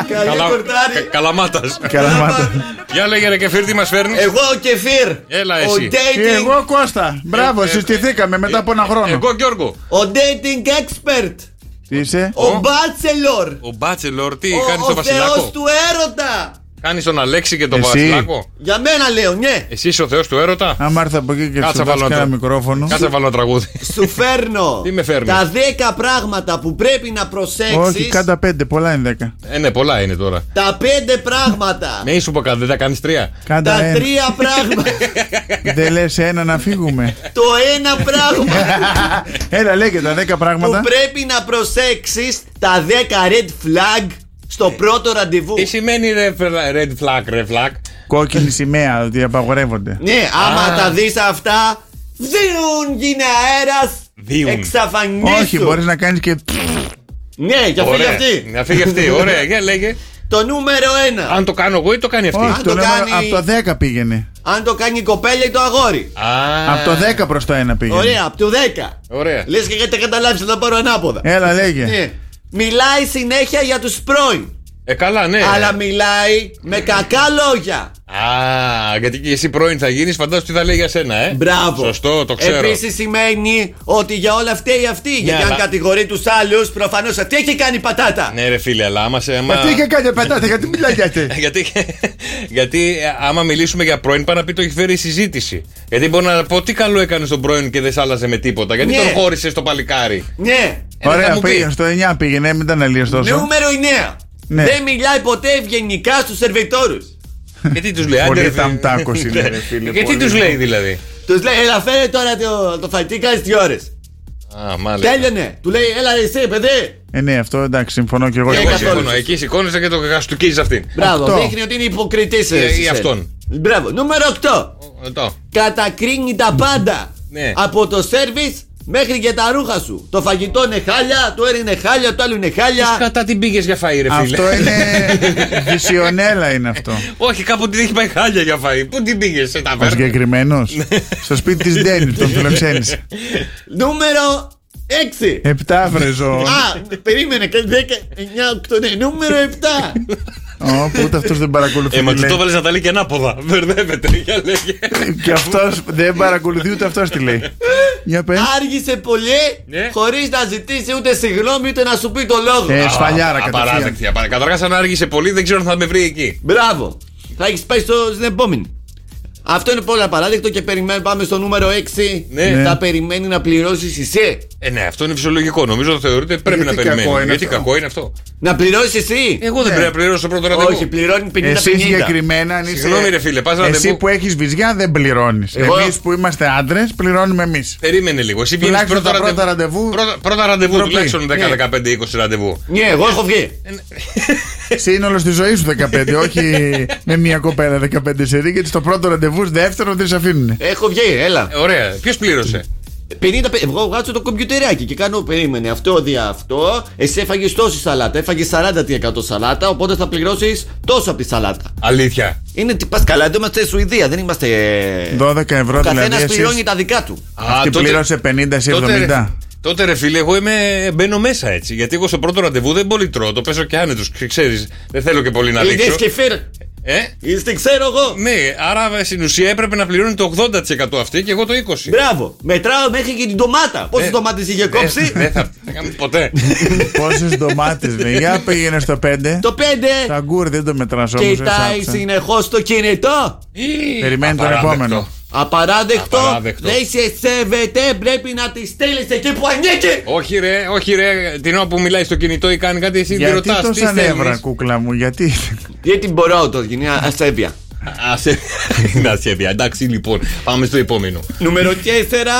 Καλή κορτάρι. Καλαμάτας. Καλαμάτα. Για λέγε ρε κεφίρ, τι μας φέρνεις; Εγώ ο Κεφίr. Έλα Ο εσύ. Και dating, εγώ Κώστα. Μπράβο, Ε, ε, συστηθήκαμε μετά από ένα χρόνο. Εγώ Γιώργο. ο dating expert. Τι είσαι; Ο bachelor. Ο Μπάτσελορ, τι Ο, κάνεις τον ο θεός Βασιλάκο; του έρωτα. Κάνεις τον Αλέξη και τον Εσύ. Βασιλάκο. Για μένα λέω, ναι. Εσύ είσαι ο Θεός του έρωτα. Άμα έρθει από εκεί και Κάτσε σου βάλω δώσει ένα ένα τρα- μικρόφωνο. Κάτσε να βάλω ένα τραγούδι. Σου φέρνω Τι με φέρνεις; τα 10 πράγματα που πρέπει να προσέξεις Όχι, κάντα πέντε, πολλά είναι δέκα. Ε, ναι, πολλά είναι τώρα. Τα 5 πράγματα Ναι, σου πω κάτι, δεν τα κάνεις τρία. Κάντα Τα ένα. τρία πράγματα Δεν λες ένα να φύγουμε. Το ένα πράγμα Έλα, λέγε τα δέκα που πράγματα. πρέπει να προσέξεις Τα 10 red flag στο πρώτο ραντεβού. Τι σημαίνει ρε, φλα- red flag, red flag; Κόκκινη σημαία, ότι απαγορεύονται. Ναι, άμα Α. τα δεις αυτά, δίνουν γίνε αέρας, Δίουν. εξαφανίσου. Όχι, μπορείς να κάνεις και. Ναι, για φύγει Ωραία. αυτή. Να φύγει αυτή, ωραία, για λέγε. Το νούμερο ένα. Αν το κάνω εγώ ή το κάνει αυτή; Όχι, Αν το το νούμερο κάνει- από το 10 πήγαινε. Αν το κάνει η κοπέλα ή το αγόρι. Α, Από το 10 προς το 1 πήγαινε. Ωραία, από το 10. Ωραία. Λες και γιατί καταλάβεις να πάρω ανάποδα. Έλα, λέγε. Ναι. Μιλάει συνέχεια για τους πρώην. Ε, καλά, ναι. Αλλά μιλάει με κακά λόγια. Α, γιατί και εσύ πρώην θα γίνεις, φαντάζομαι τι θα λέει για σένα, ε. Μπράβο. Σωστό, το ξέρω. Επίσης σημαίνει ότι για όλα φταίει αυτή. γιατί αν αλλά- κατηγορεί τους άλλους, προφανώς αυτή έχει κάνει πατάτα. Ναι, ρε φίλε, αλλά άμα σε. Άμα... Μα τι είχε κάνει πετάτε, γιατί μιλάγατε; γιατί, γιατί ε, άμα μιλήσουμε για πρώην, πάει να πει το έχει φέρει η συζήτηση. Γιατί μπορεί να πω τι καλό έκανε στον πρώην και δεν σ' άλλαζε με τίποτα. Γιατί Ναι. τον χώρισες στο παλικάρι. Ναι. Ε, θα Ωραία, μου πεις. πήγαινε στο 9 πήγαινε, μην τα αναλύει τόσο. Νούμερο 9. Ναι. Δεν μιλάει ποτέ ευγενικά στους σερβιτόρους. Γιατί τους λέει, Πολύ άντε, ρε, φίλε. ταμτάκος είναι, ρε, φίλε, Γιατί πολύ. τους λέει δηλαδή; Τους λέει, Ελά, φέρε τώρα το, το φαγητή, κάνεις τι ώρες. Α, μάλιστα. Τέλειωνε. Του λέει, Έλα, ρε, εσύ, παιδί. Ε, ναι, αυτό εντάξει, συμφωνώ και εγώ. Ε, Εγώ καθόλου. συμφωνώ. Εκεί σηκώνεσαι και το καστουκίζει αυτήν. Μπράβο, Οκτώ. δείχνει ότι είναι υποκριτής. Ε, ή αυτόν. Μπράβο. Νούμερο 8. Εδώ. Κατακρίνει τα πάντα. Ναι. Από το σερβις μέχρι και τα ρούχα σου. Το φαγητό είναι χάλια, το ένα είναι χάλια, το άλλο είναι χάλια. Κατά την πήγες για φαΐ, ρε φίλε. Αυτό είναι. Βυσιονέλα είναι αυτό. Όχι, κάπου την έχει πάει χάλια για φαΐ. Πού την πήγες, σε Ο ταβέρνα. συγκεκριμένο. Στο σπίτι της Ντένι, τον φιλοξένησε. Νούμερο 6. Επτά βρεζό. Α, περίμενε, και 10, 9, 8, ναι, νούμερο 7. Ω, που ούτε αυτός δεν παρακολουθεί. Ε, μα τι του λέει. το έβαλε να τα λέει και ανάποδα. Μπερδεύεται, για λέγε. Και αυτός δεν παρακολουθεί ούτε αυτός τι λέει. Για πες. Άργησε πολύ, Ναι. χωρίς να ζητήσει ούτε συγγνώμη ούτε να σου πει το λόγο. Ε, σφαλιάρα κατευθείαν. Απαράδεκτη. Καταρχάς, αν άργησε πολύ, δεν ξέρω αν θα με βρει εκεί. Μπράβο. Θα έχεις πάει στο, στην επόμενη. Αυτό είναι πολύ απαράδεκτο και περιμένουμε, πάμε στο νούμερο 6. Ναι. Θα περιμένει να πληρώσεις εσύ. Ε, ναι, αυτό είναι φυσιολογικό. Νομίζω το θεωρείτε πρέπει Γιατί να κακό περιμένει. είναι Γιατί αυτό; κακό είναι αυτό; Να πληρώσεις εσύ. Εγώ δεν πρέπει να πληρώσω το πρώτο ραντεβού. Όχι, πληρώνει 50-50. Εσύ συγκεκριμένα, αν είσαι. Συγγνώμη, ρε φίλε, πας Εσύ ραντεβού. που έχεις βυζιά δεν πληρώνεις. Εγώ- Εμείς που είμαστε άντρες πληρώνουμε εμείς. Περίμενε λίγο. Εσύ βγαίνεις Τουλάχιστον πρώτο τα πρώτα ραντεβού. ραντεβού. Πρώτα, πρώτα ραντεβού ντροπή. τουλάχιστον 10, Ναι. 15, 20 ραντεβού. Ναι, εγώ έχω βγει. Σύνολος στη ζωής σου 15, όχι με μια κοπέλα 15 σερή, γιατί στο πρώτο ραντεβού, δεύτερο δεν σε αφήνουν. Έχω βγει, έλα. Ε, Ωραία. Ποιος πλήρωσε; 50, πε- εγώ βγάζω το κομπιουτεράκι και κάνω περίμενε αυτό δια αυτό. Εσύ έφαγες τόση σαλάτα. Έφαγες 40% σαλάτα, οπότε θα πληρώσεις τόσο από τη σαλάτα. Αλήθεια. Είναι τι πας καλά, εδώ είμαστε Σουηδία, δεν είμαστε. 12 ευρώ Ο δηλαδή. καθένας εσείς- πληρώνει τα δικά του. Αυτή τότε- πλήρωσε 50, εσύ τότε, ρε- 70. Τότε ρε φίλε, εγώ είμαι, μπαίνω μέσα έτσι. Γιατί εγώ στο πρώτο ραντεβού δεν πολύ τρώω. Το παίζω και άνετος. Ξέρεις, δεν θέλω και πολύ να Είδε δείξω. και φέρ. Ε, Είστε, ξέρω εγώ. ναι, άρα στην ουσία έπρεπε να πληρώνει το 80% αυτή και εγώ το 20%. Μπράβο. Μετράω μέχρι και την ντομάτα. Πόσες Ε, ντομάτες είχε Ε, κόψει; Δεν θα θα κάνω ποτέ. Πόσες ντομάτες, με. Για πήγαινε στο 5. Το 5. Τα γκουρ δεν το μετράς όμως. Κοιτάει συνεχώς το κινητό. Περιμένει τον Απαράδεκτο. επόμενο. Απαράδεκτο. Απαράδεκτο. Δεν σε σέβεται. Πρέπει να τη στείλεις εκεί που ανήκει. Όχι ρε, όχι ρε. Την ώρα που μιλάει στο κινητό ή κάνει κάτι, εσύ τη Γιατί ρωτάς. Τι τόσα νεύρα, θέλει. κούκλα μου, γιατί. Γιατί μπορώ το γίνει ασέβεια. Να σε πια. Εντάξει λοιπόν, πάμε στο επόμενο. Νούμερο 4.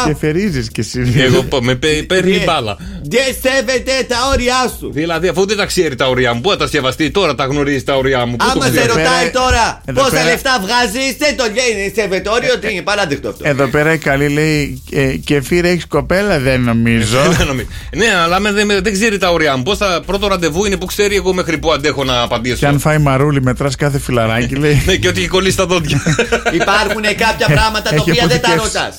Και φερίζεις κι εσύ. Εγώ πω, με παι- παίρνει μπάλα. Δεν σέβεται τα όρια σου. Δηλαδή, αφού δεν τα ξέρει τα ωριά μου, πού θα τα σεβαστεί τώρα, τα γνωρίζει τα ωριά μου. Πού το Άμα σε ξέρει. Εδώ ρωτάει πέρα- τώρα εδώ πόσα πέρα- λεφτά βγάζεις, δεν το λέει. Σέβεται όριο ότι είναι παράδεκτο αυτό. Εδώ πέρα η καλή λέει ε, και φύρε έχεις κοπέλα, δεν νομίζω. Δεν νομίζω. ναι, αλλά άμα δεν, δεν ξέρει τα ωριά μου. Πώ θα πρώτο ραντεβού είναι που ξέρει εγώ μέχρι που αντέχω να Και απαντήσω. αν φάει μαρούλι, μετράς κάθε φιλαράκι, λέει. Ναι, και ότι έχει κολλήσει τα δόντια. Υπάρχουν κάποια πράγματα τα Έχει οποία δεν τα αποθηκεύσει. ρωτάς.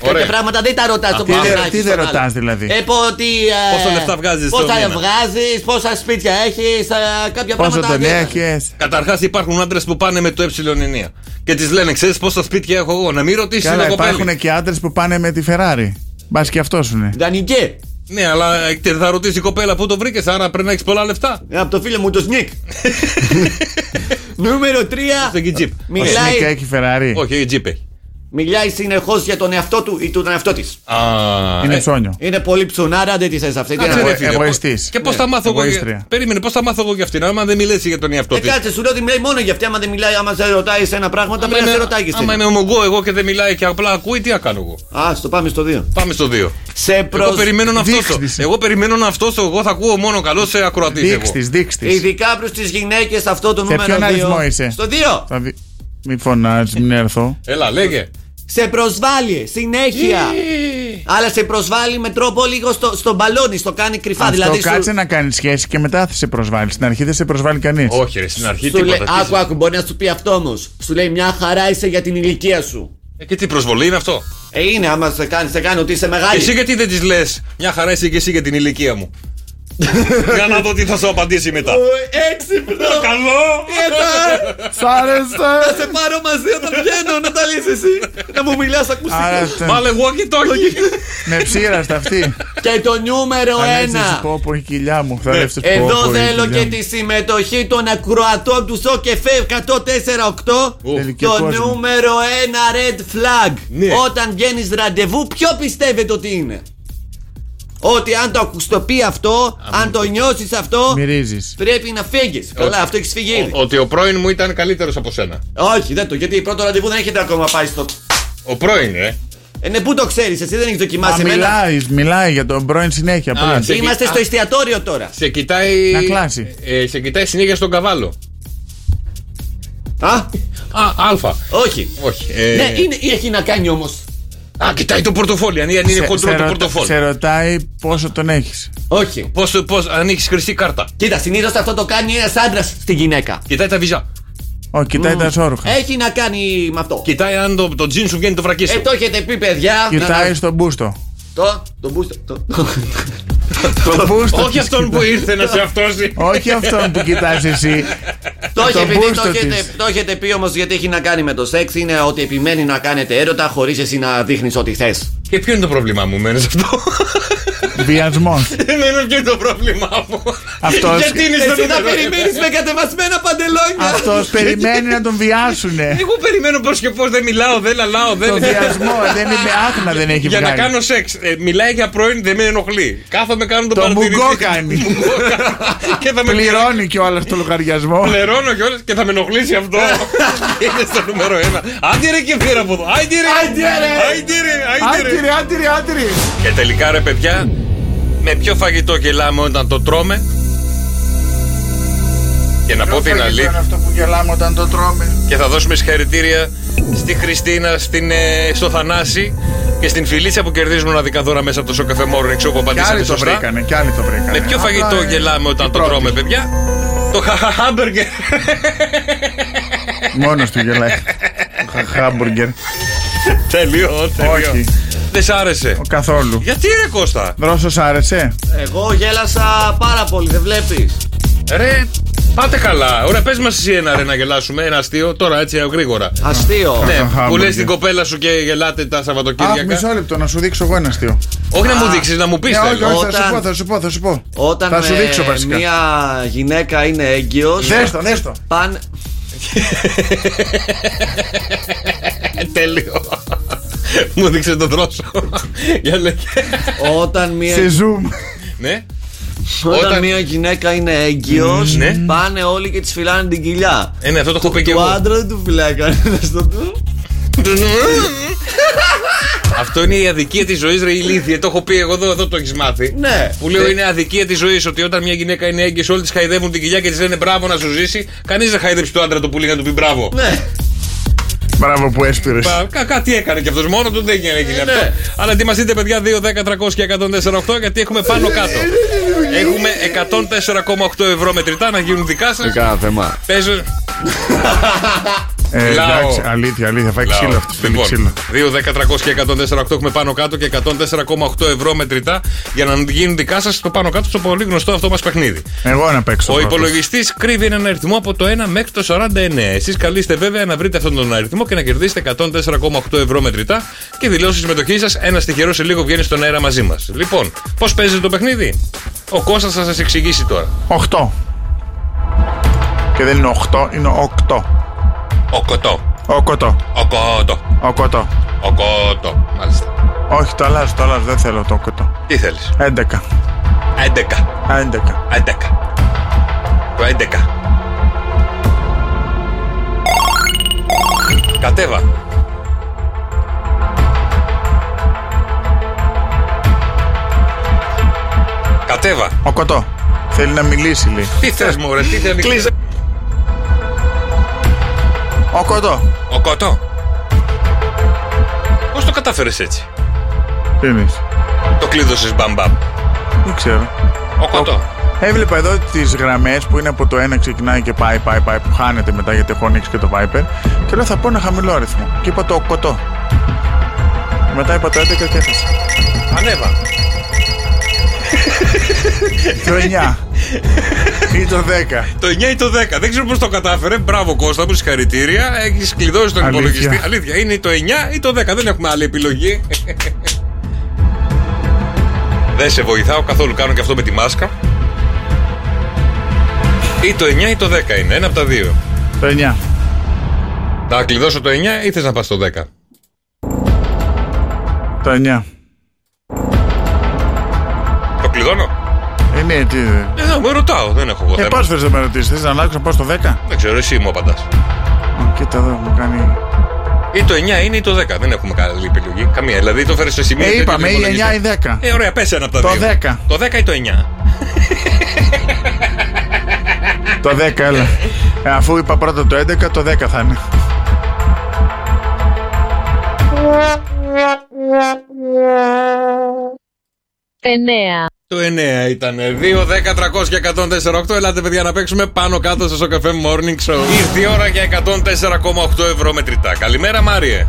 Ωραία. Κάποια πράγματα δεν τα ρωτάς. Α, Τι δεν- Τι δεν ρωτάς δηλαδή; Ε, πω ότι. ε, Πόσα λεφτά βγάζεις Πόσα το μήνα; βγάζεις, πόσα σπίτια έχεις, κάποια Πόσο πράγματα. τον δεν- έχεις. Καταρχάς υπάρχουν άντρες που πάνε με το ε9 και τη λένε: Ξέρεις πόσα σπίτια έχω εγώ, να μην ρωτήσεις Καλά, την κοπέλα. υπάρχουν και άντρες που πάνε με τη Ferrari. Μπας και αυτός σου είναι. Δανεικέ. Ναι, αλλά ε, και θα ρωτήσει η κοπέλα πού το βρήκες, άρα πρέπει να έχεις πολλά λεφτά. Ε, Από το φίλο μου το Σνικ. Νούμερο 3. Στο έχει τζιπ. Ο Μιλάει. Σνίκα έχει Ferrari. Όχι, έχει τζιπ έχει. Μιλάει συνεχώς για τον εαυτό του ή τον εαυτό της. Α, Είναι ε, ψώνιο. Είναι πολύ ψουνάρα, δεν τη θες αυτή. Τι κάτσε, να ρε πω. φίλε, εγωιστής. πώς- Και πώς θα μάθω εγώ. εγωίστρια. για- Περίμενε, πώς θα μάθω εγώ για αυτήν, άμα δεν μιλήσει για τον εαυτό Ε, της. κάτσε, σου λέω ότι μιλάει μόνο για αυτή. Άμα δεν μιλάει, άμα σε ρωτάει σε ένα πράγμα, τα Άμα πρέπει να σε είμαι, ρωτάει και άμα στην. είμαι ομογό εγώ και δεν μιλάει και απλά ακούει, τι να κάνω εγώ; Α, στο πάμε στο 2. Πάμε στο 2. Σε Εγώ προς... περιμένω να αυτός το. Δείξτης. Εγώ περιμένω να αυτός το. Εγώ θα ακούω μόνο καλό σε ακροατής. Δείξ τη, δείξ τη. Ειδικά προς τις γυναίκες αυτό το Σε νούμερο 2. ποιον αριθμό είσαι; Στο 2. Μην φωνάζεις, μην έρθω. Έλα, λέγε. Σε προσβάλλει συνέχεια. Αλλά σε προσβάλλει με τρόπο λίγο στο, στο μπαλόνι, στο κάνει κρυφά. Αυτό δηλαδή σου- κάτσε να κάνεις σχέση και μετά θα σε προσβάλλει. Στην αρχή δεν σε προσβάλλει κανείς. Όχι, ρε, στην αρχή Σου λέει, τίποτα. άκου, άκου, μπορεί να σου πει αυτό όμως. Σου λέει μια χαρά είσαι για την ηλικία σου. Ε, Και τι προσβολή είναι αυτό; Ε, είναι άμα σε κάνει, σε κάνει ότι είσαι Και μεγάλη. εσύ γιατί δεν της λες, μια χαρά είσαι και εσύ για την ηλικία μου. Για να δω τι θα σου απαντήσει μετά. Έξυπνο! Καλό! Σ' άρεσε! Θα σε πάρω μαζί όταν βγαίνω να τα λύσεις εσύ. Να μου μιλάς ακουστικά. Άρα τε- Βάλε walkie talkie. με ψήρα στα αυτή. Και το νούμερο Θα λες εσύ, ένα. πω πω η κοιλιά μου. Θα λες, πω, πω, Εδώ η θέλω κοιλιά και μου. τη συμμετοχή των ακροατών του ΣΟΚΕΦΕ 104,8. Τελική Το κόσμο. νούμερο ένα red flag. Ναι. Όταν βγαίνεις ραντεβού, ποιο πιστεύετε ότι είναι; Ότι αν το ακουστοποιεί αυτό, αν το νιώσεις αυτό, Μυρίζεις. πρέπει να φύγεις. Καλά, αυτό έχεις φύγει ήδη. Ότι ο πρώην μου ήταν καλύτερος από σένα. Όχι, δεν το, γιατί πρώτο ραντεβού δεν έχετε ακόμα πάει στο. Ο πρώην, ε. Ε, ναι, πού το ξέρεις, εσύ δεν έχεις Α, δοκιμάσει εμένα; μιλάει, μιλάει για τον πρώην συνέχεια. Α, πριν. σε- Είμαστε Α. στο εστιατόριο τώρα. Σε κοιτάει. Να κλάσει. Ε, σε κοιτάει συνέχεια στον καβάλο. Α, Α, αλφα. όχι. Όχι. ε, Ναι, είναι, ή έχει να κάνει όμως. Α, κοιτάει το πορτοφόλι. Αν είναι Σε- χοντρό σε το ρωτα- πορτοφόλι. Σε ρωτάει πόσο τον έχεις. Όχι. Πώς, πώς, αν έχεις χρυσή κάρτα. Κοίτα, συνήθως αυτό το κάνει ένας άντρας στη γυναίκα. Κοιτάει τα βυζά. Ω, κοιτάει τα σόρουχα. Έχει να κάνει με αυτό. Κοιτάει αν το, το τζιν σου βγαίνει το βρακί Ε, σου. το έχετε πει, παιδιά. Κοιτάει Να- στον μπούστο. Το, το μπούστο. Το, Τον μπούστο. Όχι της αυτόν που κοιτάει. ήρθε να σε αυτόσει. Όχι αυτόν που κοιτάς εσύ. Το, έχει τον πει, το, μπούστο έχετε, της. το έχετε πει όμως γιατί έχει να κάνει με το σεξ. Είναι ότι επιμένει να κάνετε έρωτα χωρίς εσύ να δείχνεις ό,τι θες. Και ποιο είναι το πρόβλημά μου, μένεις αυτό; Βιασμός. Εμένα ποιο είναι το πρόβλημά μου; Αυτός- Γιατί είναι στο Εσύ να νούμερο περιμένεις ένα. με κατεβασμένα παντελόνια. Αυτός περιμένει να τον βιάσουνε. Εγώ περιμένω πώς και πώς δεν μιλάω, δεν λαλάω, δεν. Το βιασμό δεν είναι άχνα δεν έχει Για να βγάλει. κάνω σεξ. Ε, μιλάει για πρώην, δεν με ενοχλεί. Κάθομαι, κάνω τον Το παρατηρητή. μουγκό κάνει. Μουγκό κάνει. και θα με Πληρώνει κιόλα το λογαριασμό. Πληρώνω κιόλα και θα με ενοχλήσει αυτό. είναι στο νούμερο ένα. Άντε ρε και φύρα από εδώ. Άντε ρε. Άντε ρε. Άντε ρε. άντε ρε. Άντυρε, άντυρε, άντυρε. Και τελικά ρε παιδιά, με ποιο φαγητό γελάμε όταν το τρώμε; Και να πω την Είναι αλήθεια. αυτό που γελάμε όταν το τρώμε; Και θα δώσουμε συγχαρητήρια στη Χριστίνα, στην, ε, στο Θανάση και στην Φιλίσια που κερδίζουν μοναδικά δώρα μέσα από το Σοκαφέ Morning Show που Κι απαντήσατε άλλοι το σωστά. βρήκανε, κι άλλοι το βρήκανε. Με ποιο Απλά, φαγητό ε, γελάμε όταν η το πρώτη; τρώμε, παιδιά; Το χαχαμπεργκερ. Μόνος του γελάει. Χα- Χάμπουργκερ. Τελείω, Όχι. Δεν σ' άρεσε. Καθόλου. Γιατί ρε Κώστα; Δρόσος άρεσε. Εγώ γέλασα πάρα πολύ, δεν βλέπεις; Ρε, πάτε καλά. Ωραία, πες μας εσύ ένα ρε να γελάσουμε. Ένα αστείο τώρα έτσι γρήγορα. Αστείο. Ναι, που χάμπουργκερ. λες την κοπέλα σου και γελάτε τα Α, Σαββατοκύριακα. μισό λεπτό να σου δείξω εγώ ένα αστείο. Όχι να μου δείξεις, να μου πεις Ναι, όχι, θέλω. όχι, θα σου Όταν- πω, θα σου πω, θα σου πω. Όταν Θα σου ε, δείξω βασικά. μια γυναίκα είναι έγκυος Δες το, δες το. Πάνε. Τέλειο. Μου δείξε τον δρόσο. Για λέγε. Όταν μια, Σε zoom. Ναι. όταν όταν- μια γυναίκα είναι έγκυος Ναι. Πάνε όλοι και της φυλάνε την κοιλιά Ε, ναι, αυτό το έχω πει και Το εγώ. άντρα δεν του φυλάει κανένα στο του Αυτό είναι η αδικία της ζωής, ρε ηλίθιε. Το έχω πει εγώ εδώ, εδώ το έχεις μάθει. Ναι. Που λέω είναι αδικία της ζωής ότι όταν μια γυναίκα είναι έγκυος, όλοι της χαϊδεύουν την κοιλιά και της λένε μπράβο να σου ζήσει. Κανείς δεν χαϊδεύει το άντρα το πουλί να του πει μπράβο. Ναι Μπράβο που έσπηρες. Πα- κα- κάτι έκανε και αυτό μόνο του δεν έγινε έγινε ναι. αυτό. Αλλά ετοιμαστείτε, παιδιά, 2, 10, 300 και 148 γιατί έχουμε πάνω κάτω. έχουμε 104,8 ευρώ μετρητά να γίνουν δικά σα. Κάνα θέμα Παίζω. Ε, Μιλάω. εντάξει, αλήθεια, αλήθεια. Φάει ξύλο αυτός. Θέλει Λοιπόν, ξύλο. 2, 10, 300 και 148 έχουμε πάνω κάτω και 104,8 ευρώ μετρητά για να γίνουν δικά σας στο πάνω κάτω στο πολύ γνωστό αυτό μας παιχνίδι. Εγώ να παίξω. Ο πρώτος. υπολογιστής κρύβει έναν αριθμό από το 1 μέχρι το 49. Εσείς καλείστε βέβαια να βρείτε αυτόν τον αριθμό και να κερδίσετε 104,8 ευρώ μετρητά και δηλώσεις συμμετοχής σας. Ένα τυχερό σε λίγο βγαίνει στον αέρα μαζί μας. Λοιπόν, πώς παίζετε το παιχνίδι, Ο Κώστας θα σας εξηγήσει τώρα. 8. Και δεν είναι 8, είναι 8. Οκτώ. Ο κοτό. Ο κότο. Ο κοτό. Ο κότο. Μάλιστα. Όχι, το αλλάζω, το αλλάζω. Δεν θέλω το κοτό. Τι θέλεις; 11. 11. 11. 11. Το 11. Κατέβα. Κατέβα. Ο κοτό. Θέλει να μιλήσει, λέει. Τι θες μου ρε, τι θέλει. Κλείσε. Ο κοτό. Ο κότο. Πώς το κατάφερες έτσι; Τι είναι. Το κλείδωσες μπαμπαμ. Δεν ξέρω. Ο κότο. Έβλεπα εδώ τις γραμμές που είναι από το ένα ξεκινάει και πάει, πάει, πάει, που χάνεται μετά γιατί έχω ανοίξει και το Viper. Και λέω θα πω ένα χαμηλό αριθμό. Και είπα το κοτό. Μετά είπα το 11 και έχασα. Ανέβα. Το 9. ή το 10. Το 9 ή το 10. Δεν ξέρω πώς το κατάφερε. Μπράβο Κώστα μου, συγχαρητήρια. Έχεις κλειδώσει τον Αλήθεια. υπολογιστή. Αλήθεια. Είναι το 9 ή το 10. Δεν έχουμε άλλη επιλογή. Δεν σε βοηθάω καθόλου. Κάνω και αυτό με τη μάσκα. Ή το 9 ή το 10 είναι. Ένα από τα δύο. Το 9. Να κλειδώσω το 9 ή θες να πας στο 10. Το 9. Ε, ναι, τι. Ε, να, με ρωτάω. Δεν έχω εγώ Ε, θέμα. πώς θες να με ρωτήσεις, θε να αλλάξω να πάω στο 10. Δεν ξέρω, εσύ μου απαντάς. Κοίτα εδώ, μου κάνει. Ή το 9 είναι ή το 10. Δεν έχουμε καλή επιλογή. Καμία. Δηλαδή το φέρεις σε σημείο. Ε, και είπαμε, δεν ή υπολογίζεται. 9 ή 10. Ε, ωραία, πες ένα από τα Το δύο. 10. Το 10 ή το 9. Το 10, έλα. Ε, αφού είπα πρώτα το 11, το 10 θα είναι. Εννέα. Το 9 ήταν. 2, 10, 300 και 104,8. Ελάτε, παιδιά, να παίξουμε πάνω κάτω στο Σοκαφέ Morning Show. Ήρθε η ώρα για 104,8 ευρώ μετρητά. Καλημέρα, Μάριε.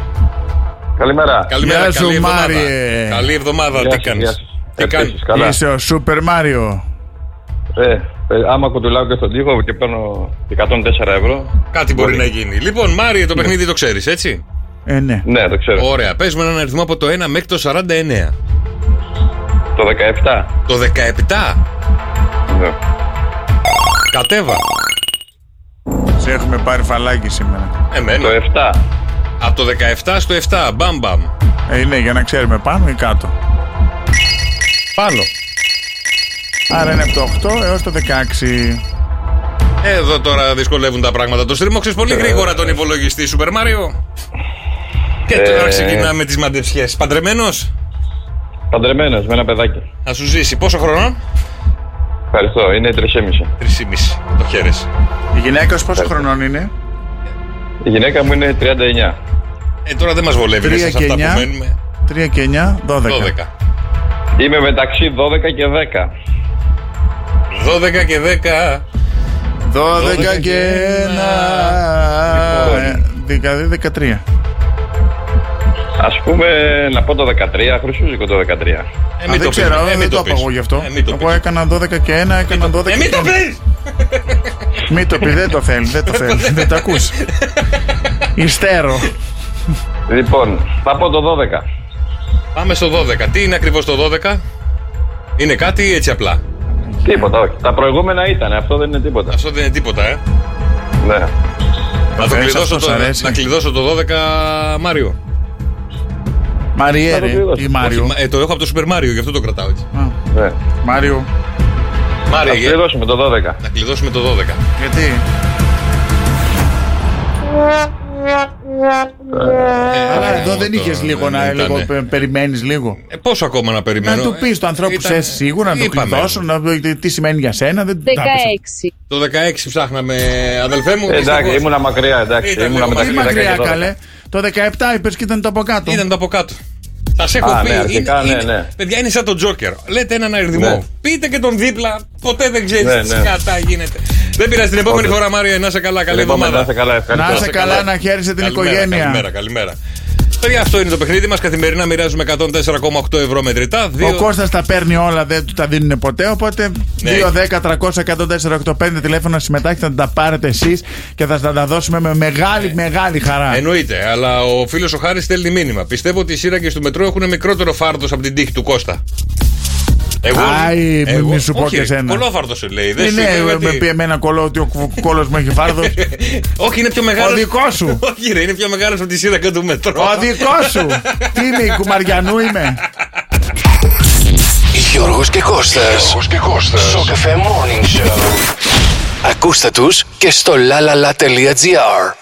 Καλημέρα. Καλημέρα, Γεια σου, καλή εβδομάδα. Μάριε. Καλή εβδομάδα, Γεια τι σας, κάνεις; γεια σας. Τι Επίσης, κάνεις; καλά. Είσαι ο Σούπερ Μάριο. Ε, ε, άμα κουτουλάω και στον τοίχο και παίρνω 104 ευρώ. Κάτι μπορεί να γίνει. Λοιπόν, Μάριε, το παιχνίδι το ξέρεις, έτσι; Ε, ναι. Ναι, το ξέρω. Ωραία, παίζουμε έναν αριθμό από το 1 μέχρι το 49. Το 17. Το 17. Ναι. Κατέβα. Σε έχουμε πάρει φαλάκι σήμερα. Εμένα. Το 7. Από το 17 στο 7. Μπαμ μπαμ. Ε, ναι, για να ξέρουμε πάνω ή κάτω; Πάνω. Άρα είναι από το 8 έως το 16. Εδώ τώρα δυσκολεύουν τα πράγματα. Το στρίμωξες πολύ γρήγορα τον υπολογιστή Σούπερ Μάριο. Και τώρα Ε. ξεκινάμε τις μαντεψιές. Παντρεμένος, Παντρεμένος με ένα παιδάκι. θα σου ζήσει πόσο χρόνο; Ευχαριστώ. Είναι 3,5. 3,5. Το χαίρεσαι. Η γυναίκα σου πόσο χρονών είναι; Η γυναίκα μου είναι 39. Ε, τώρα δεν μας βολεύει 3 μέσα σε και αυτά που 9. μένουμε. 3 και 9, 12. 12. Είμαι μεταξύ 12 και 10. 12 και 10. 12 και 1. Δηλαδή 13. Ας πούμε να πω το 13. Χρυσούζικο το 13. Ε, Α, μην δεν το ξέρω, πεις. Ε, δεν μην το το είπα πεις. εγώ γι' αυτό. Ε, μην το Εγώ πεις. έκανα 12 και 1, έκανα 12 Ε, και μην το 1. πεις. Μην το πεις, δεν το θέλει, δεν το θέλει. Δεν το ακούς. Ιστέρω. Λοιπόν, θα πω το 12. Πάμε στο 12. Τι είναι ακριβώς το 12? Είναι κάτι ή έτσι απλά; Τίποτα, όχι. Τα προηγούμενα ήταν. Αυτό δεν είναι τίποτα. Αυτό δεν είναι τίποτα, ε; Ναι. Να, το θες, κλειδώσω αυτός το, σ' αρέσει. να κλειδώσω το 12, Μάριο. Μαριέρε κλειδώσω. ή Μάριο. Όχι, μα- ε, το έχω από το Super Mario, γι' αυτό το κρατάω έτσι. Α, ναι. Μάριο. Μάριο, Ας για- κλειδώσουμε το 12. να κλειδώσουμε το 12. Γιατί; Αλλά εδώ δεν είχες λίγο να λίγο, πε- περιμένεις λίγο. Ε, πόσο ακόμα να περιμένω; Να του πεις του ανθρώπου Ήταν- σε σίγουρα, να το είπαμε. κλειδώσουν, να δει τι σημαίνει για σένα. Δεν τα έπαιξε. 16. Το 16 ψάχναμε, αδελφέ μου. Ε, Εντάξει, δυστυχώς. ήμουνα μακριά, εντάξει. Ήταν Ήμουνα λίγο μεταξύ Όχι 10 μακριά, και 12. καλέ. Το 17 είπες και ήταν το από κάτω. Ήταν το από κάτω. Σα έχω Α, πει. ναι, αρχικά, είναι, ναι, είναι- ναι. Παιδιά, είναι σαν τον Τζόκερ. Λέτε έναν αριθμό. Ναι. Πείτε και τον δίπλα. Ποτέ δεν ξέρεις Ναι, τι ναι. κατά γίνεται. Δεν πειράζει την επόμενη Όντως. φορά, Μάρια, να είσαι καλά. Καλή Λοιπόν, εβδομάδα. να είστε καλά, ευχαριστώ. Να είσαι καλά, να χαίρεσαι την Καλημέρα, οικογένεια. Καλημέρα, καλημέρα. Παιδιά, αυτό είναι το παιχνίδι μας. Καθημερινά μοιράζουμε 104,8 ευρώ μετρητά. Δύο... Ο Κώστας τα παίρνει όλα, δεν του τα δίνουν ποτέ. Οπότε Ναι. 2, 10, 300, 104, τηλέφωνα να συμμετάχετε, θα τα πάρετε εσείς και θα σα τα δώσουμε με μεγάλη, μεγάλη χαρά. Εννοείται, αλλά ο φίλος ο Χάρης στέλνει μήνυμα. Πιστεύω ότι οι σύραγγες του μετρό έχουν μικρότερο φάρδος από την τύχη του Κώστα. Εγώ, Άι, μη- εγώ- μη σου πω όχι, και εσένα. Κολόφαρτο σε λέει. Δεν σου Είναι, είπε με γιατί. πει εμένα κολλό ότι ο κόλος μου έχει φάρδος. Όχι, είναι πιο μεγάλο. Ο δικός σου. Όχι, ρε, είναι πιο μεγάλος από τη σύραγγα του μετρό. Ο δικός σου. Τι είμαι, η Κουμαριανού είμαι. Γιώργος και Κώστας. Γιώργος και Κώστας. Σοκ FM Morning Show. Ακούστε τους και στο lalala.gr.